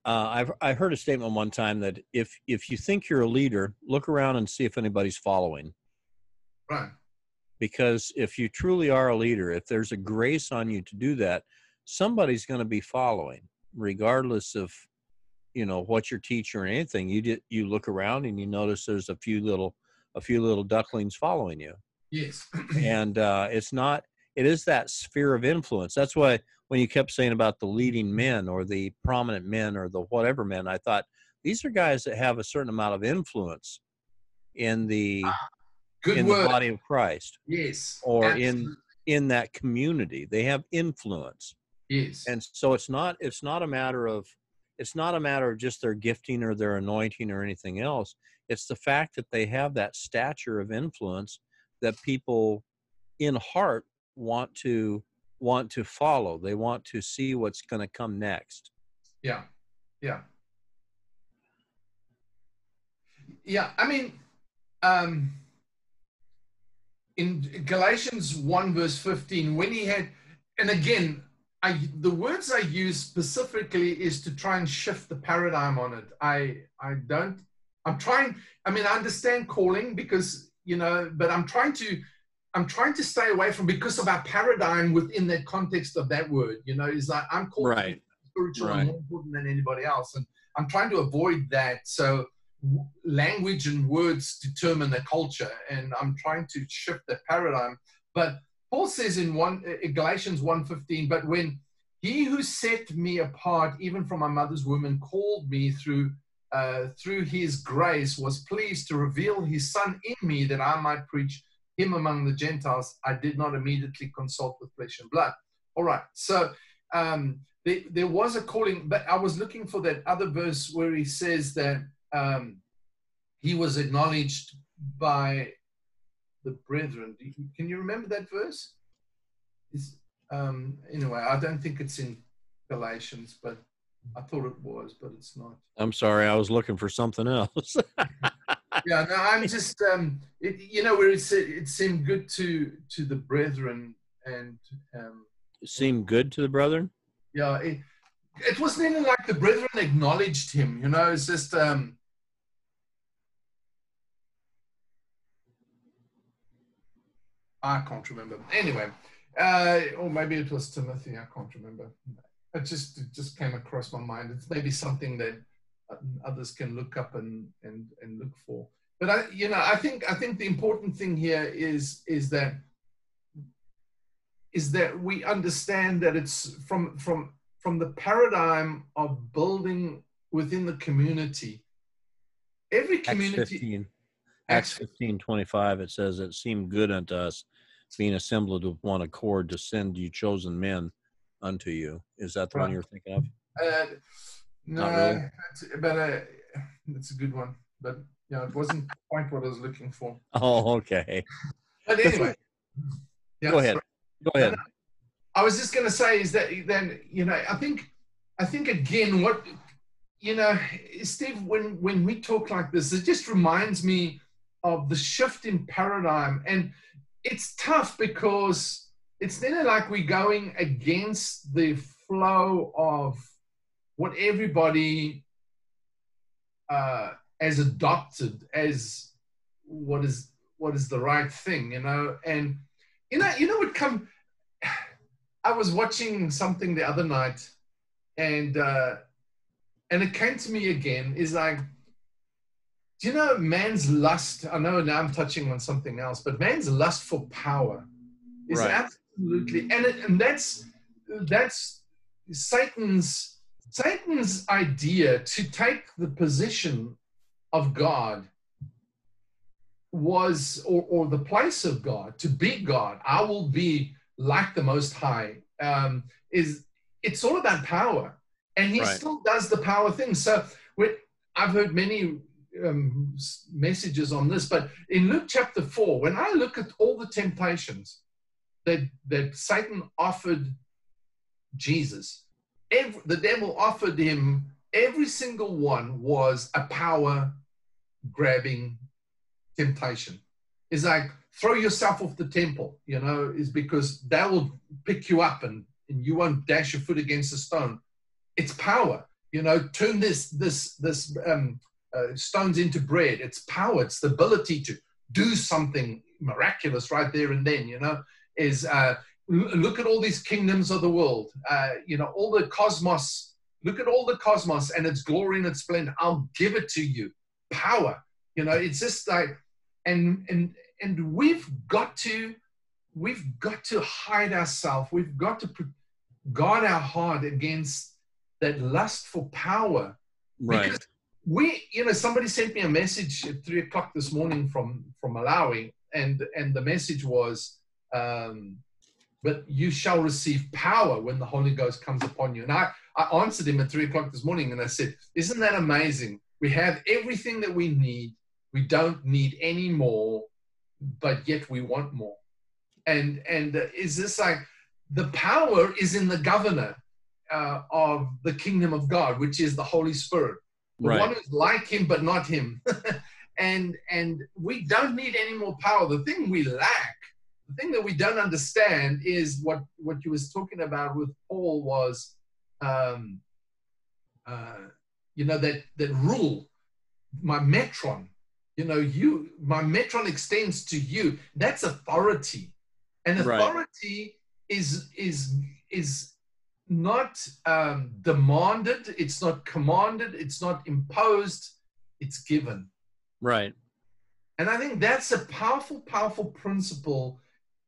Uh, I've I heard a statement one time that if if you think you're a leader, look around and see if anybody's following. Right. Because if you truly are a leader, if there's a grace on you to do that, somebody's going to be following, regardless of, you know, what you're teaching or anything. You did you look around and you notice there's a few little a few little ducklings following you. Yes. and uh, it's not it is that sphere of influence that's why when you kept saying about the leading men or the prominent men or the whatever men i thought these are guys that have a certain amount of influence in the ah, Good in word. the body of christ Yes. or absolutely. in in that community they have influence Yes. and so it's not it's not a matter of it's not a matter of just their gifting or their anointing or anything else it's the fact that they have that stature of influence that people in heart want to want to follow they want to see what's going to come next Yeah, yeah, yeah. I mean, um, in Galatians one verse fifteen, when he had, and again, I the words I use specifically is to try and shift the paradigm on it. I I don't. I'm trying. I mean, I understand calling because you know, but I'm trying to. I'm trying to stay away from because of our paradigm within that context of that word. You know, is like I'm called Right. spiritual Right. more important than anybody else. And I'm trying to avoid that. So w- language and words determine the culture, and I'm trying to shift that paradigm. But Paul says in one in Galatians 1:15, but when he who set me apart even from my mother's womb called me through uh, through his grace was pleased to reveal his son in me that I might preach him among the Gentiles. I did not immediately consult with flesh and blood. All right. So um, there, there was a calling, but I was looking for that other verse where he says that um, he was acknowledged by the brethren. Can you remember that verse? Is um, anyway, I don't think it's in Galatians, but I thought it was, but it's not. i'm sorry i was looking for something else Yeah, no, I'm just um, it, you know where it it seemed good to to the brethren and um, seem good to the brethren yeah, it, it wasn't even like the brethren acknowledged him. You know, it's just um, I can't remember. Anyway, uh, or maybe it was Timothy. I can't remember. It just it just came across my mind. It's maybe something that others can look up and and and look for. But I, you know, I think I think the important thing here is is that is that we understand that it's from from from the paradigm of building within the community. Every community. acts community 15 acts 15 25 it says it seemed good unto us being assembled with one accord to send you chosen men unto you is that the one you're thinking of Uh, no, really. but uh, it's a good one. But yeah, it wasn't quite what I was looking for. oh okay. But anyway, yeah, go ahead. sorry. go ahead. I was just going to say is that then you know I think I think again what you know Steve when when we talk like this it just reminds me of the shift in paradigm. And it's tough because it's then like we're going against the flow of what everybody uh, has adopted as what is what is the right thing you know and you know you know what come I was watching something the other night, and uh, and it came to me again. Is like, do you know man's lust? I know now I'm touching on something else, but man's lust for power is Right. absolutely, and it, and that's that's Satan's Satan's idea to take the position of God was or, or the place of God to be God. I will be like the Most High. Um, is it's all about power, and he Right. still does the power thing. So I've heard many um, messages on this, but in Luke chapter four, when I look at all the temptations that that Satan offered Jesus, every, the devil offered him every single one was a power grabbing temptation. It's like throw yourself off the temple, you know, is because that will pick you up and, and you won't dash your foot against a stone. It's power, you know, turn this this this um, uh, stones into bread. It's power. It's the ability to do something miraculous right there and then, you know, is uh, look at all these kingdoms of the world, uh, you know, all the cosmos. Look at all the cosmos and its glory and its splendor. I'll give it to you. Power. You know, it's just like, and and and we've got to, we've got to hide ourselves. We've got to guard our heart against that lust for power. right Because we, you know, somebody sent me a message at three o'clock this morning from from Malawi, and and the message was, um, but you shall receive power when the Holy Ghost comes upon you. And I, I answered him at three o'clock this morning and I said, Isn't that amazing? We have everything that we need. We don't need any more, but yet we want more. And and uh, is this like the power is in the governor uh, of the kingdom of God, which is the Holy Spirit, the right. one who's like Him but not Him. and and we don't need any more power. The thing we lack, the thing that we don't understand, is what what you was talking about with Paul was, um, uh, you know that that rule, my metron. You know, you my metron extends to you. That's authority, and authority right. is is is not um, demanded, it's not commanded, it's not imposed, it's given. Right. And I think that's a powerful, powerful principle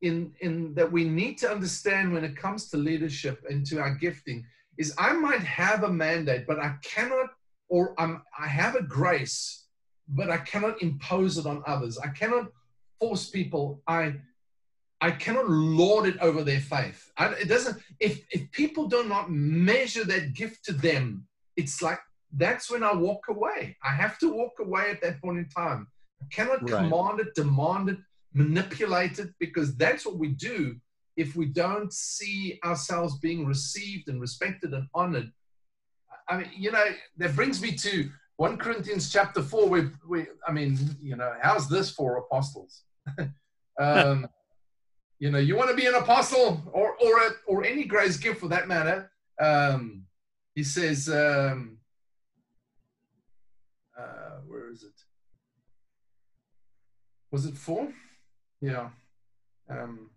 in, in that we need to understand when it comes to leadership and to our gifting is I might have a mandate, but I cannot, or I'm, I have a grace, but I cannot impose it on others. I cannot force people. I I cannot lord it over their faith. I, it doesn't. If if people do not measure that gift to them, it's like that's when I walk away. I have to walk away at that point in time. I cannot right. command it, demand it, manipulate it, because that's what we do if we don't see ourselves being received and respected and honored. I mean, you know, that brings me to 1 Corinthians chapter 4, where we, I mean, you know, how's this for apostles? um, you know, you want to be an apostle or or a, or any grace gift for that matter. Um, he says, um, uh, where is it? Was it four? Yeah. Um,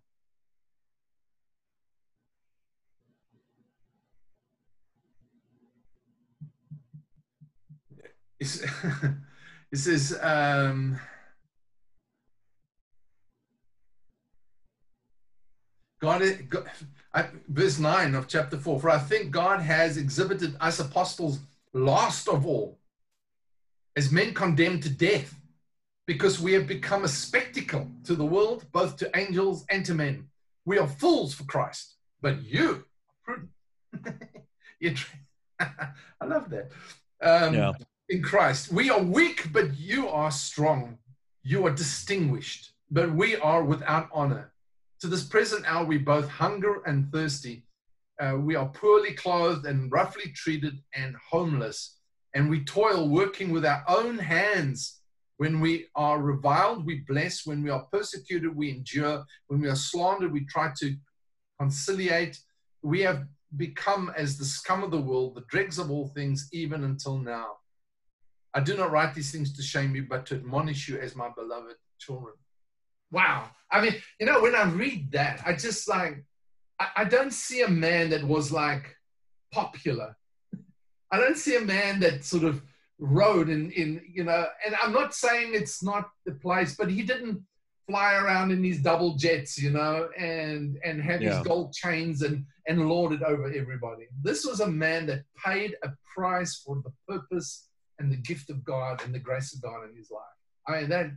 it says, um, God, God verse 9 of chapter 4 For I think God has exhibited us apostles last of all, as men condemned to death, because we have become a spectacle to the world, both to angels and to men. We are fools for Christ, but you are prudent. I love that. Um, yeah. In Christ, we are weak, but you are strong. You are distinguished, but we are without honor. To this present hour, we both hunger and thirsty. Uh, we are poorly clothed and roughly treated and homeless. And we toil working with our own hands. When we are reviled, we bless. When we are persecuted, we endure. When we are slandered, we try to conciliate. We have become as the scum of the world, the dregs of all things, even until now. I do not write these things to shame you, but to admonish you as my beloved children wow. I mean, you know, when I read that, I just like, I, I don't see a man that was like popular. I don't see a man that sort of rode in, in, you know, and I'm not saying it's not the place, but he didn't fly around in these double jets, you know, and and have yeah. these gold chains and and lord it over everybody. This was a man that paid a price for the purpose and the gift of God and the grace of God in his life. I mean that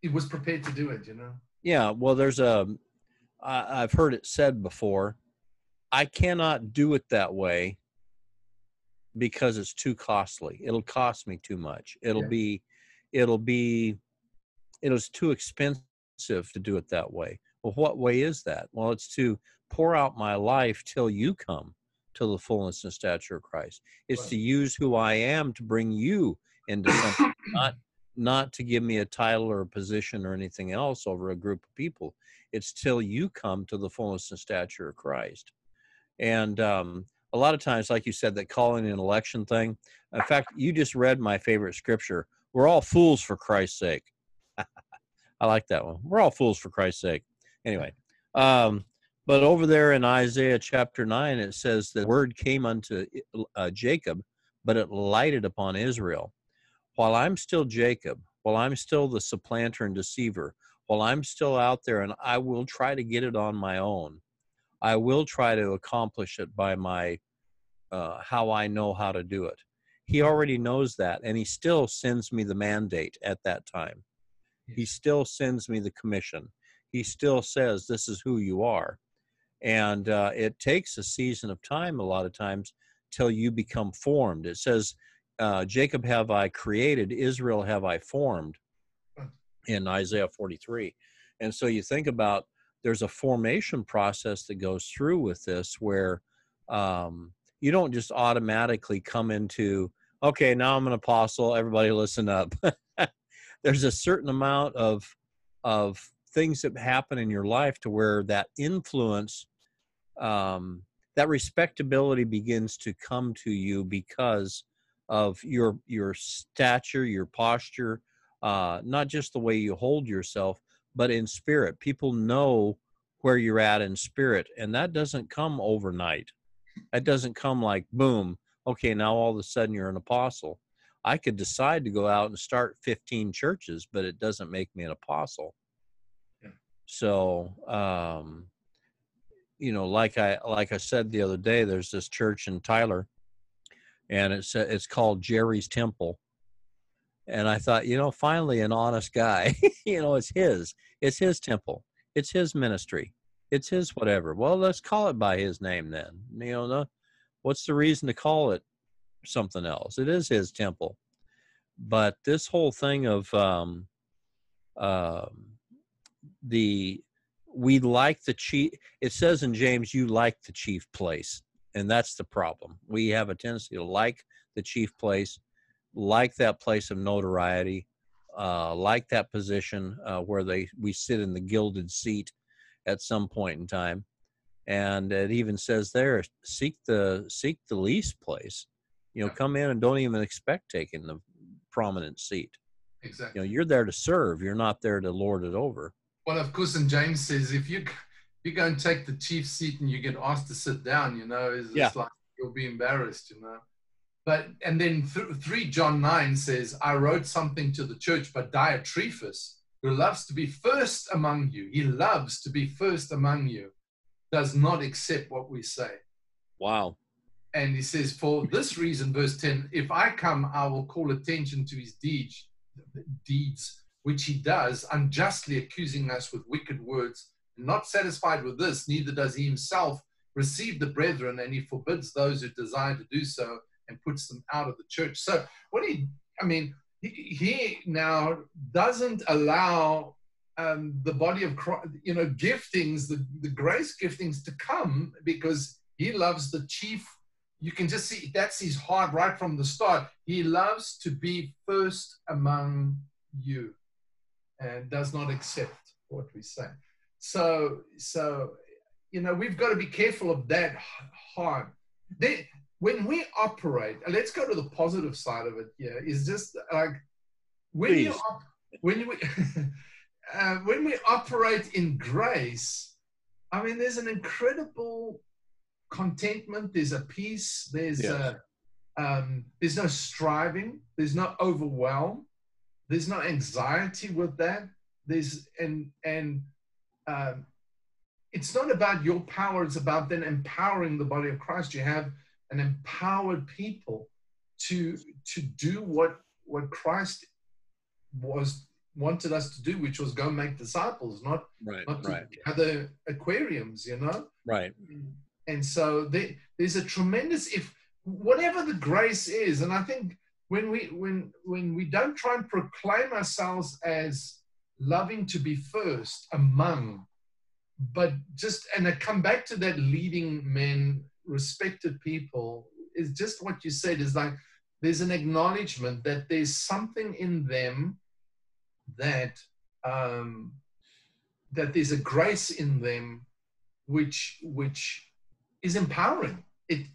he was prepared to do it, you know? Yeah. Well, there's a, I, I've heard it said before, I cannot do it that way because it's too costly. It'll cost me too much. It'll yeah. be, it'll be, it was too expensive to do it that way. Well, what way is that? Well, it's to pour out my life till you come to the fullness and stature of Christ. It's right. to use who I am to bring you into something, not not to give me a title or a position or anything else over a group of people. It's till you come to the fullness and stature of Christ. And um, a lot of times, like you said, that calling an election thing. In fact, you just read my favorite scripture. We're all fools for Christ's sake. I like that one. We're all fools for Christ's sake. Anyway, um, but over there in Isaiah chapter 9, it says, The word came unto uh, Jacob, but it lighted upon Israel while I'm still Jacob, while I'm still the supplanter and deceiver, while I'm still out there and I will try to get it on my own, I will try to accomplish it by my uh, how I know how to do it. He already knows that, and he still sends me the mandate at that time. He still sends me the commission. he still says this is who you are and uh, it takes a season of time a lot of times till you become formed. It says uh, jacob have i created israel have i formed in isaiah 43 and so you think about there's a formation process that goes through with this where um, you don't just automatically come into okay now i'm an apostle everybody listen up. There's a certain amount of of things that happen in your life to where that influence um, that respectability begins to come to you because of your your stature your posture uh, not just the way you hold yourself but in spirit. People know where you're at in spirit and that doesn't come overnight. That doesn't come like boom okay now all of a sudden you're an apostle. I could decide to go out and start 15 churches but it doesn't make me an apostle. Yeah. so, um, you know, like I like I said the other day, there's this church in Tyler, and it's it's called Jerry's Temple. And I thought, you know, finally an honest guy. you know, it's his. It's his temple. It's his ministry. It's his whatever. Well, let's call it by his name then. You know, what's the reason to call it something else? It is his temple. But this whole thing of um, um, the we like the chief it says in james you like the chief place and that's the problem. We have a tendency to like the chief place like that place of notoriety uh, like that position uh, where they we sit in the gilded seat at some point in time. And it even says there seek the seek the least place. You know come in and don't even expect taking the prominent seat. Exactly you know you're there to serve you're not there to lord it over well, of course, and James says if you you go and take the chief seat and you get asked to sit down, you know, it's, yeah. like you'll be embarrassed, you know. But and then th- three John nine says, I wrote something to the church, but Diotrephes, who loves to be first among you, he loves to be first among you, does not accept what we say. Wow. And he says, for this reason, verse 10, if I come, I will call attention to his deeds, deeds which he does, unjustly accusing us with wicked words. Not satisfied with this, neither does he himself receive the brethren, and he forbids those who desire to do so and puts them out of the church. So, what he, I mean, he, he now doesn't allow um, the body of Christ, you know, giftings, the, the grace giftings to come because he loves the chief. You can just see that's his heart right from the start. He loves to be first among you and does not accept what we say. So, so you know, we've got to be careful of that harm. They, when we operate, let's go to the positive side of it. Yeah, is just like when Please. you op- when we uh, when we operate in grace. I mean, there's an incredible contentment. There's a peace. There's yes. a, um, there's no striving. There's no overwhelm. There's no anxiety with that. There's and and um, it's not about your power. It's about then empowering the body of Christ. You have an empowered people to to do what what Christ was wanted us to do, which was go make disciples, not right, not right. other aquariums, you know. Right. And so there, there's a tremendous if whatever the grace is, and I think when we when when we don't try and proclaim ourselves as loving to be first among but just and i come back to that leading men respected people is just what you said is like there's an acknowledgement that there's something in them that um, that there's a grace in them which which is empowering. It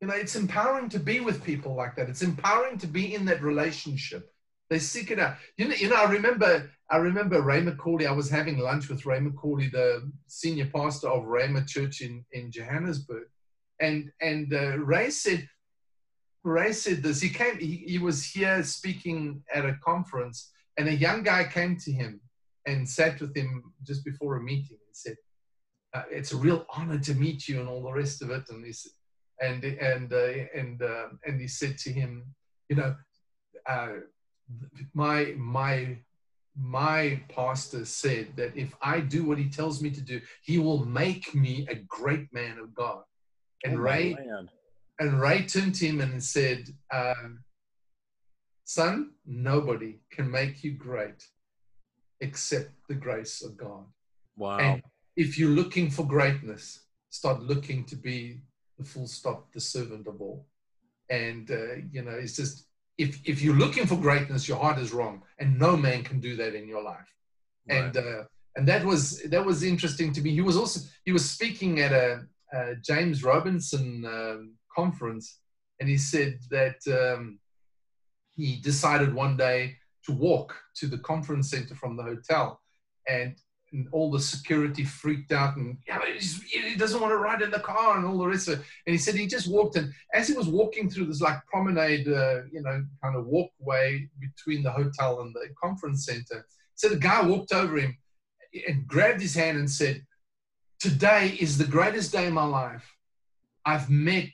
you know, it's empowering to be with people like that. It's empowering to be in that relationship. They seek it out. You know, you know, I remember, I remember Ray McCauley. I was having lunch with Ray McCauley, the senior pastor of Rhema Church in, in Johannesburg. And and uh, Ray said, Ray said this. He came, he, he was here speaking at a conference, and a young guy came to him and sat with him just before a meeting and said, uh, "It's a real honor to meet you," and all the rest of it. And he said, and and uh, and uh, and he said to him, you know, uh, my my my pastor said that if I do what he tells me to do, he will make me a great man of God. And Oh, Ray man. and Ray turned to him and said, um, "Son, nobody can make you great except the grace of God. Wow. And if you're looking for greatness, start looking to be full stop, the servant of all. And uh, you know, it's just if if you're looking for greatness, your heart is wrong, and no man can do that in your life. And uh, and that was that was interesting to me. He was also he was speaking at a, a James Robinson um, conference, and he said that um, he decided one day to walk to the conference center from the hotel, and, and all the security freaked out, and yeah, he doesn't want to ride in the car, and all the rest of it. And he said he just walked, and as he was walking through this like promenade, uh, you know, kind of walkway between the hotel and the conference center, so the guy walked over him and grabbed his hand and said, Today is the greatest day of my life. I've met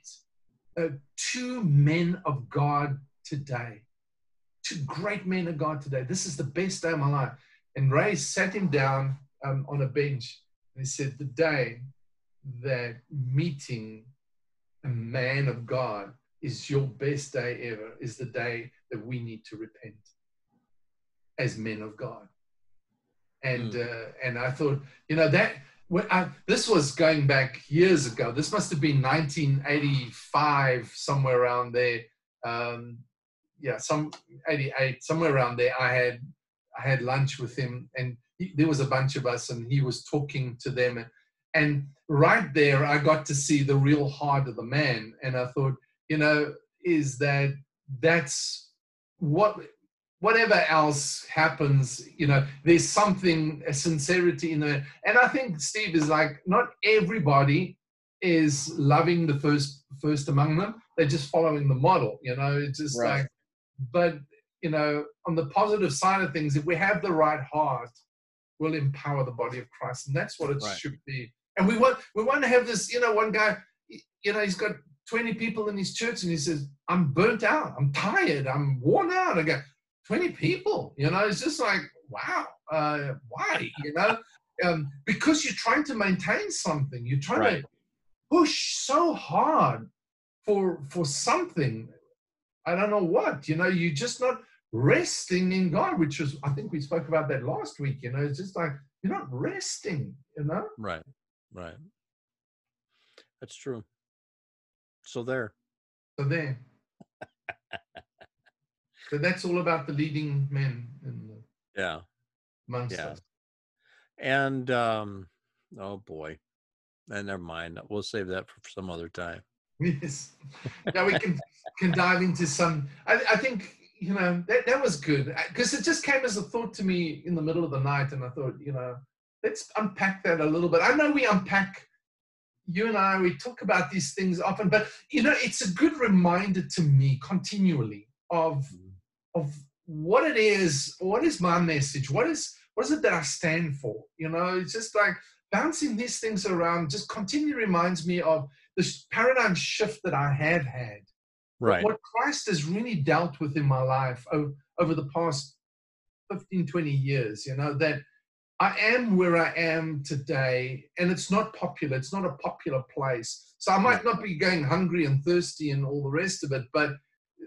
uh, two men of God today. Two great men of God today. This is the best day of my life. And Ray sat him down um, on a bench and he said, The day that meeting a man of God is your best day ever, is the day that we need to repent as men of God and uh, and I thought, you know, that I, this was going back years ago. This must have been 1985, somewhere around there. Um, yeah, some 88, somewhere around there. I had I had lunch with him, and there was a bunch of us, and he was talking to them, and, right there, I got to see the real heart of the man, and I thought, you know, is that that's what whatever else happens, you know, there's something, a sincerity in there. And I think Steve is like, not everybody is loving the first first among them. They're just following the model, you know, it's just Right. like, but you know, on the positive side of things, if we have the right heart, we'll empower the body of Christ. And that's what it Right. should be. And we want we want to have this, you know, one guy, you know, he's got 20 people in his church and he says, I'm burnt out, I'm tired, I'm worn out. I go, 20 people, you know, it's just like, wow, uh, why, you know? Um, because you're trying to maintain something, you're trying Right. to push so hard for for something. I don't know what, you know, you're just not resting in God, which is, I think we spoke about that last week, you know, it's just like, you're not resting, you know? Right. Right. That's true. So there. So there. so that's all about the leading men in the, Yeah. amongst Yeah. And um oh boy. And never mind. We'll save that for some other time. Yes. Now we can can dive into some. I, I think you know that that was good because it just came as a thought to me in the middle of the night, and I thought you know let's unpack that a little bit. I know we unpack. You and I, we talk about these things often, but you know, it's a good reminder to me continually of mm-hmm. of what it is. What is my message? What is what is it that I stand for? You know, it's just like bouncing these things around. Just continually reminds me of this paradigm shift that I have had. Right. What Christ has really dealt with in my life over, over the past 15, 20 years, you know, that I am where I am today, and it's not popular. It's not a popular place. So I might not be going hungry and thirsty and all the rest of it, but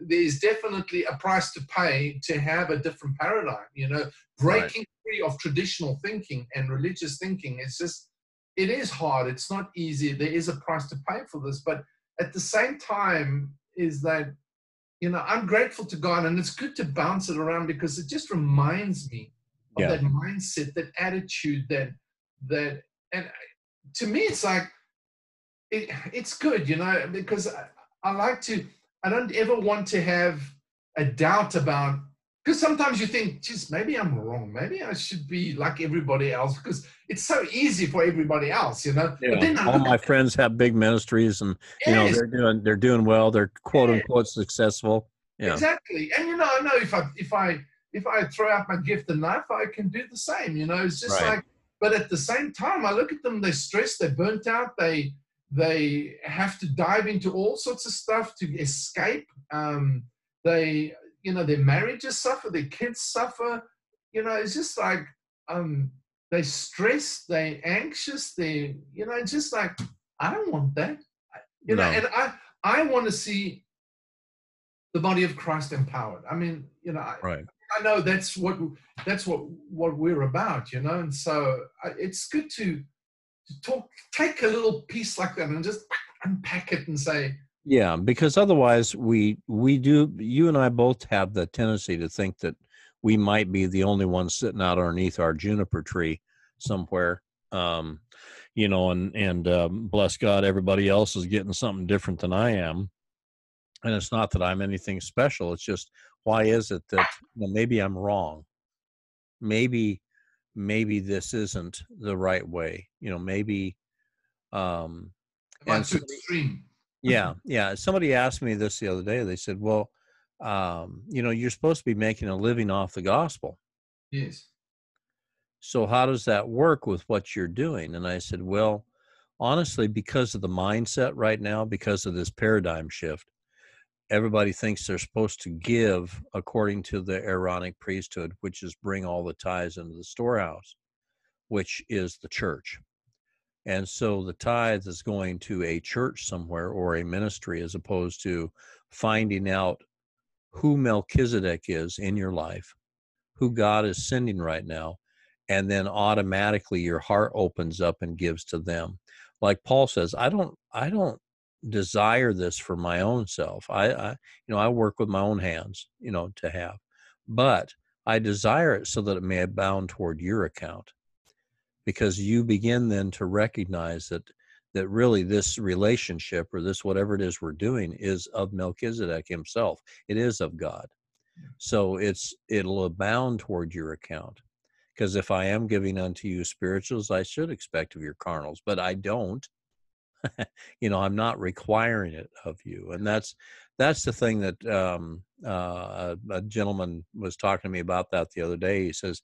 there's definitely a price to pay to have a different paradigm, you know, breaking free of traditional thinking and religious thinking. It's just, it is hard. It's not easy. There is a price to pay for this. But at the same time, is that, you know, I'm grateful to God and it's good to bounce it around because it just reminds me of Yeah. that mindset, that attitude, that, that, and to me, it's like, it, it's good, you know, because I, I like to, I don't ever want to have a doubt about, because sometimes you think, geez, maybe I'm wrong. Maybe I should be like everybody else because it's so easy for everybody else, you know. But then All my at- friends have big ministries and you know they're doing they're doing well, they're quote Yeah. unquote successful. Yeah. Exactly. And you know, I know if I if I if I throw out my gift and knife, I can do the same. You know, it's just Right. like but at the same time I look at them, they're stressed, they're burnt out, they they have to dive into all sorts of stuff to escape. Um they you know, their marriages suffer, their kids suffer. you know, it's just like um, they stressed, they anxious, they, you know, it's just like I don't want that, you no. know, and I I want to see the body of Christ empowered. I mean, you know, right. I, I know that's what that's what what we're about, you know, and so I, it's good to, to talk, take a little piece like that and just unpack it and say, yeah, because otherwise we we do you and I both have the tendency to think that we might be the only ones sitting out underneath our juniper tree somewhere. Um, you know, and and um, bless God, everybody else is getting something different than I am. And it's not that I'm anything special. It's just why is it that well, maybe I'm wrong? Maybe maybe this isn't the right way. You know, maybe um and so, extreme. Yeah, yeah. Somebody asked me this the other day. They said, "Well, um, you know, you're supposed to be making a living off the gospel." Yes. So how does that work with what you're doing? And I said, well, honestly, because of the mindset right now, because of this paradigm shift, everybody thinks they're supposed to give according to the Aaronic priesthood, which is bring all the tithes into the storehouse, which is the church. And so the tithe is going to a church somewhere or a ministry as opposed to finding out who Melchizedek is in your life, who God is sending right now, and then automatically your heart opens up and gives to them. Like paul says i don't i don't desire this for my own self. I, I you know i work with my own hands you know to have but i desire it so that it may abound toward your account because you begin then to recognize that that really this relationship or this whatever it is we're doing is of melchizedek himself. It is of god. So it's it'll abound toward your account. Because if I am giving unto you spirituals, I should expect of your carnals, but I don't. you know, I'm not requiring it of you, and that's that's the thing that um, uh, a, a, gentleman was talking to me about that the other day. He says,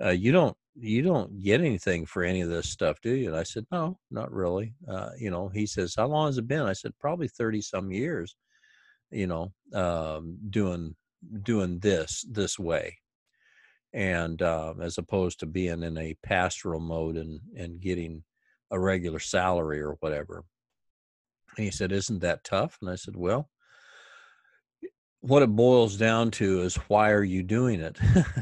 uh, "You don't you don't get anything for any of this stuff, do you?" And I said, "No, not really." Uh, you know, he says, "How long has it been?" I said, "Probably thirty some years." You know, um, doing doing this this way and uh, as opposed to being in a pastoral mode and and getting a regular salary or whatever. And he said, "Isn't that tough?" And I said, "Well." What it boils down to is why are you doing it?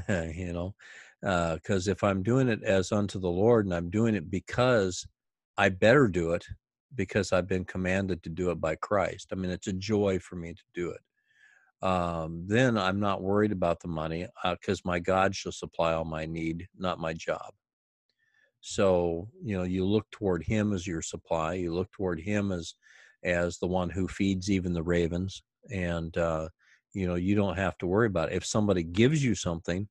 you know, because uh, if I'm doing it as unto the Lord and I'm doing it because I better do it because I've been commanded to do it by Christ. I mean, it's a joy for me to do it um, then I'm not worried about the money because uh, my God shall supply all my need, not my job. So you know, you look toward Him as your supply. You look toward Him as as the one who feeds even the ravens, and uh, you know you don't have to worry about it. If somebody gives you something,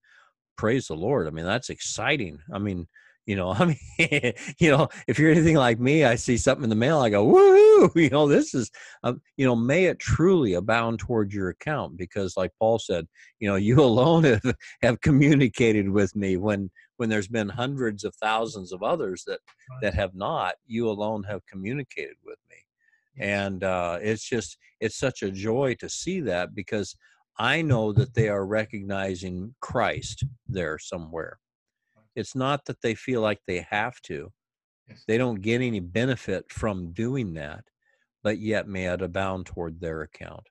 praise the Lord. I mean, that's exciting. I mean, you know, I mean, you know, if you're anything like me, I see something in the mail, I go, woo, you know, this is, um, you know, may it truly abound toward your account because, like Paul said, you know, you alone have, have communicated with me when when there's been hundreds of thousands of others that that have not. You alone have communicated with me, and uh, it's just it's such a joy to see that because I know that they are recognizing Christ there somewhere it's not that they feel like they have to. They don't get any benefit from doing that, but yet may it abound toward their account.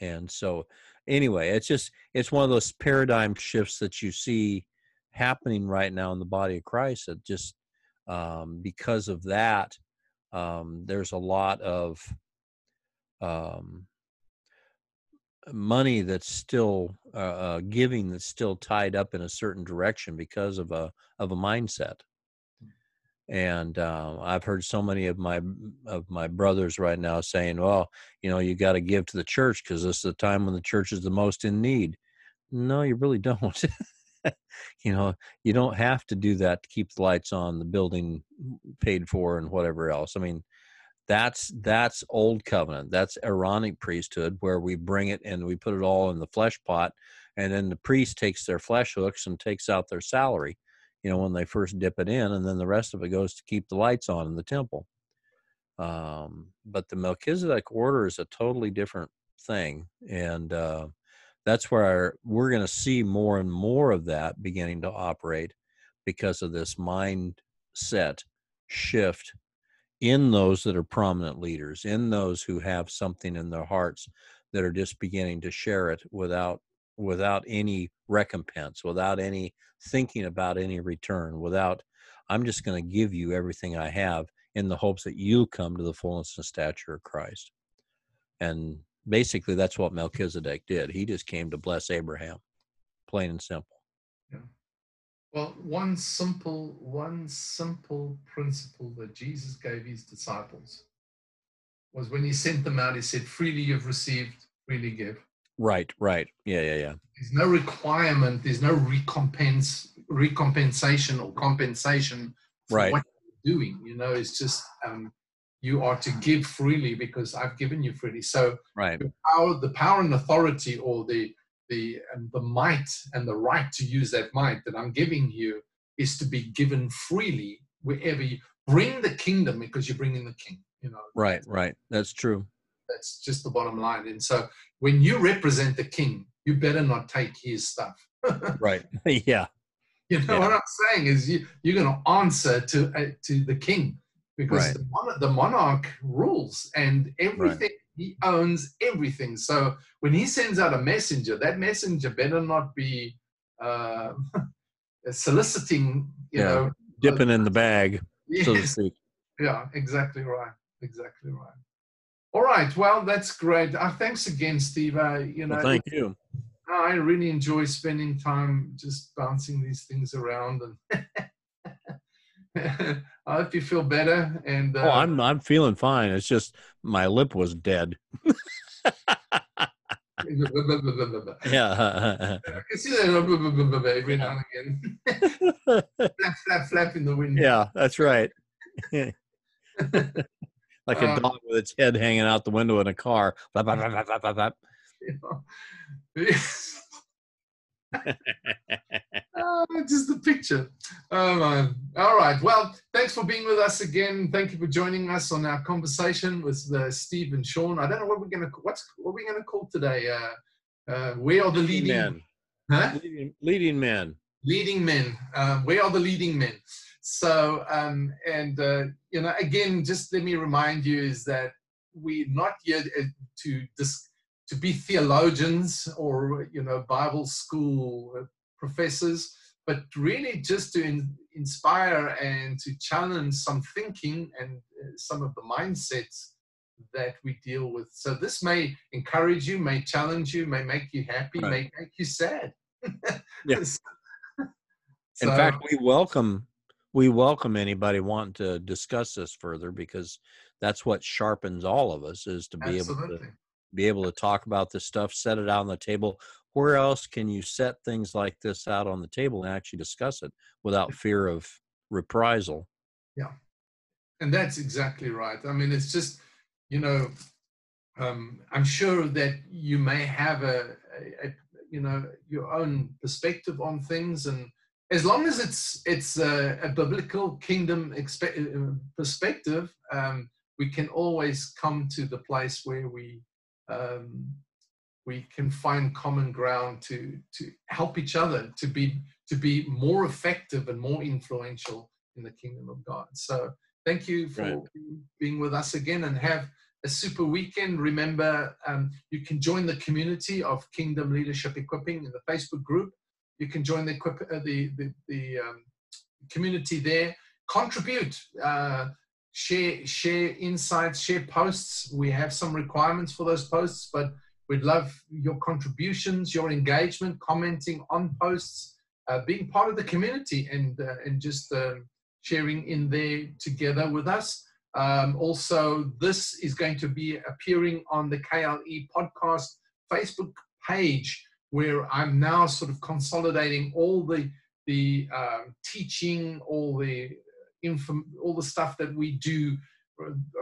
And so, anyway, it's just it's one of those paradigm shifts that you see happening right now in the body of Christ. That just um, because of that, um, there's a lot of um, money that's still uh, uh, giving that's still tied up in a certain direction because of a of a mindset and uh, I've heard so many of my of my brothers right now saying, "Well, you know, you got to give to the church because this is the time when the church is the most in need." No, you really don't. you know, you don't have to do that to keep the lights on, the building paid for, and whatever else. I mean, that's that's old covenant that's aaronic priesthood where we bring it and we put it all in the flesh pot and then the priest takes their flesh hooks and takes out their salary you know when they first dip it in and then the rest of it goes to keep the lights on in the temple. Um, but the melchizedek order is a totally different thing and uh, that's where we're going to see more and more of that beginning to operate because of this mindset shift in those that are prominent leaders, in those who have something in their hearts that are just beginning to share it without without any recompense, without any thinking about any return, without I'm just going to give you everything I have in the hopes that you come to the fullness and stature of Christ. And basically that's what Melchizedek did. He just came to bless Abraham, plain and simple. Yeah. Well, one simple, one simple principle that Jesus gave his disciples was when he sent them out, he said, freely you've received, freely give. Right, right. Yeah, yeah, yeah. There's no requirement, there's no recompense, recompensation or compensation for right. what you're doing. You know, it's just um, you are to give freely because I've given you freely. So right. the power, the power and authority or the the and the might and the right to use that might that I'm giving you is to be given freely wherever you bring the kingdom because you're bringing the king. You know. Right, right. That's true. That's just the bottom line. And so when you represent the king, you better not take his stuff. right. yeah. You know Yeah. what I'm saying is you, you're going to answer to uh, to the king because Right. the, monarch, the monarch rules and everything he owns everything. So when he sends out a messenger, that messenger better not be uh, soliciting. You Yeah. know, Dipping in the bag, so to yes, speak. yeah, exactly right, exactly right. All right, well, that's great. Uh, thanks again, Steve. Uh, you know, Well, thank you. I really enjoy spending time just bouncing these things around, and I hope you feel better. And uh, Oh, I'm I'm feeling fine. It's just my lip was dead. Yeah. I can see that every now and again, flap, flap, flap in the wind. yeah, that's right. like a Um, dog with its head hanging out the window in a car. Flap, flap, flap, flap. You know? Oh, just the picture. Oh, man. All right. Well, thanks for being with us again. Thank you for joining us on our conversation with uh, Steve and Sean. I don't know what we're gonna what's what we're gonna call today. Uh, uh, where are the leading men. Huh? Leading, leading men. leading men? Um, where are the leading men? So, um, and uh, you know, again, just let me remind you is that we're not here uh, to dis- to be theologians or you know Bible school uh, professors, but really just to in- inspire and to challenge some thinking and uh, some of the mindsets that we deal with. So this may encourage you, may challenge you, may make you happy, Right. may make you sad. Yeah. In fact, we welcome we welcome anybody wanting to discuss this further because that's what sharpens all of us is to be able to absolutely. Be able to talk about this stuff, set it out on the table. Where else can you set things like this out on the table and actually discuss it without fear of reprisal? Yeah. And that's exactly right. I mean, it's just, you know, um, I'm sure that you may have a, a, a, you know, your own perspective on things, and as long as it's it's a, a biblical kingdom expe- uh, perspective, um, we can always come to the place where we um, we can find common ground to to help each other to be to be more effective and more influential in the kingdom of God. So thank you for Right. being with us again and have a super weekend. Remember, um, you can join the community of Kingdom Leadership Equipping in the Facebook group. You can join the equip, uh, the the, the um, community there. Contribute, uh, share share insights, share posts. We have some requirements for those posts, but we'd love your contributions, your engagement, commenting on posts, uh, being part of the community, and uh, and just um, sharing in there together with us. Um, also, this is going to be appearing on the KLE podcast Facebook page, where I'm now sort of consolidating all the the um, teaching, all the info, all the stuff that we do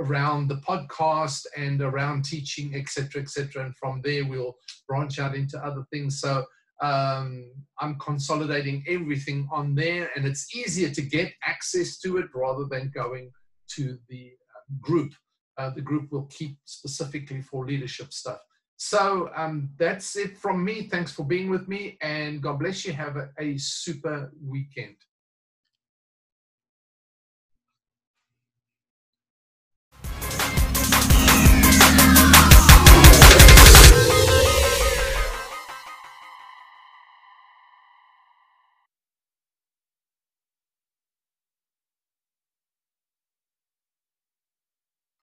around the podcast and around teaching, etc., etc. And from there, we'll branch out into other things. So um, I'm consolidating everything on there, and it's easier to get access to it rather than going to the uh, group. Uh, the group will keep specifically for leadership stuff. So um, that's it from me. Thanks for being with me, and God bless you. Have a, a super weekend.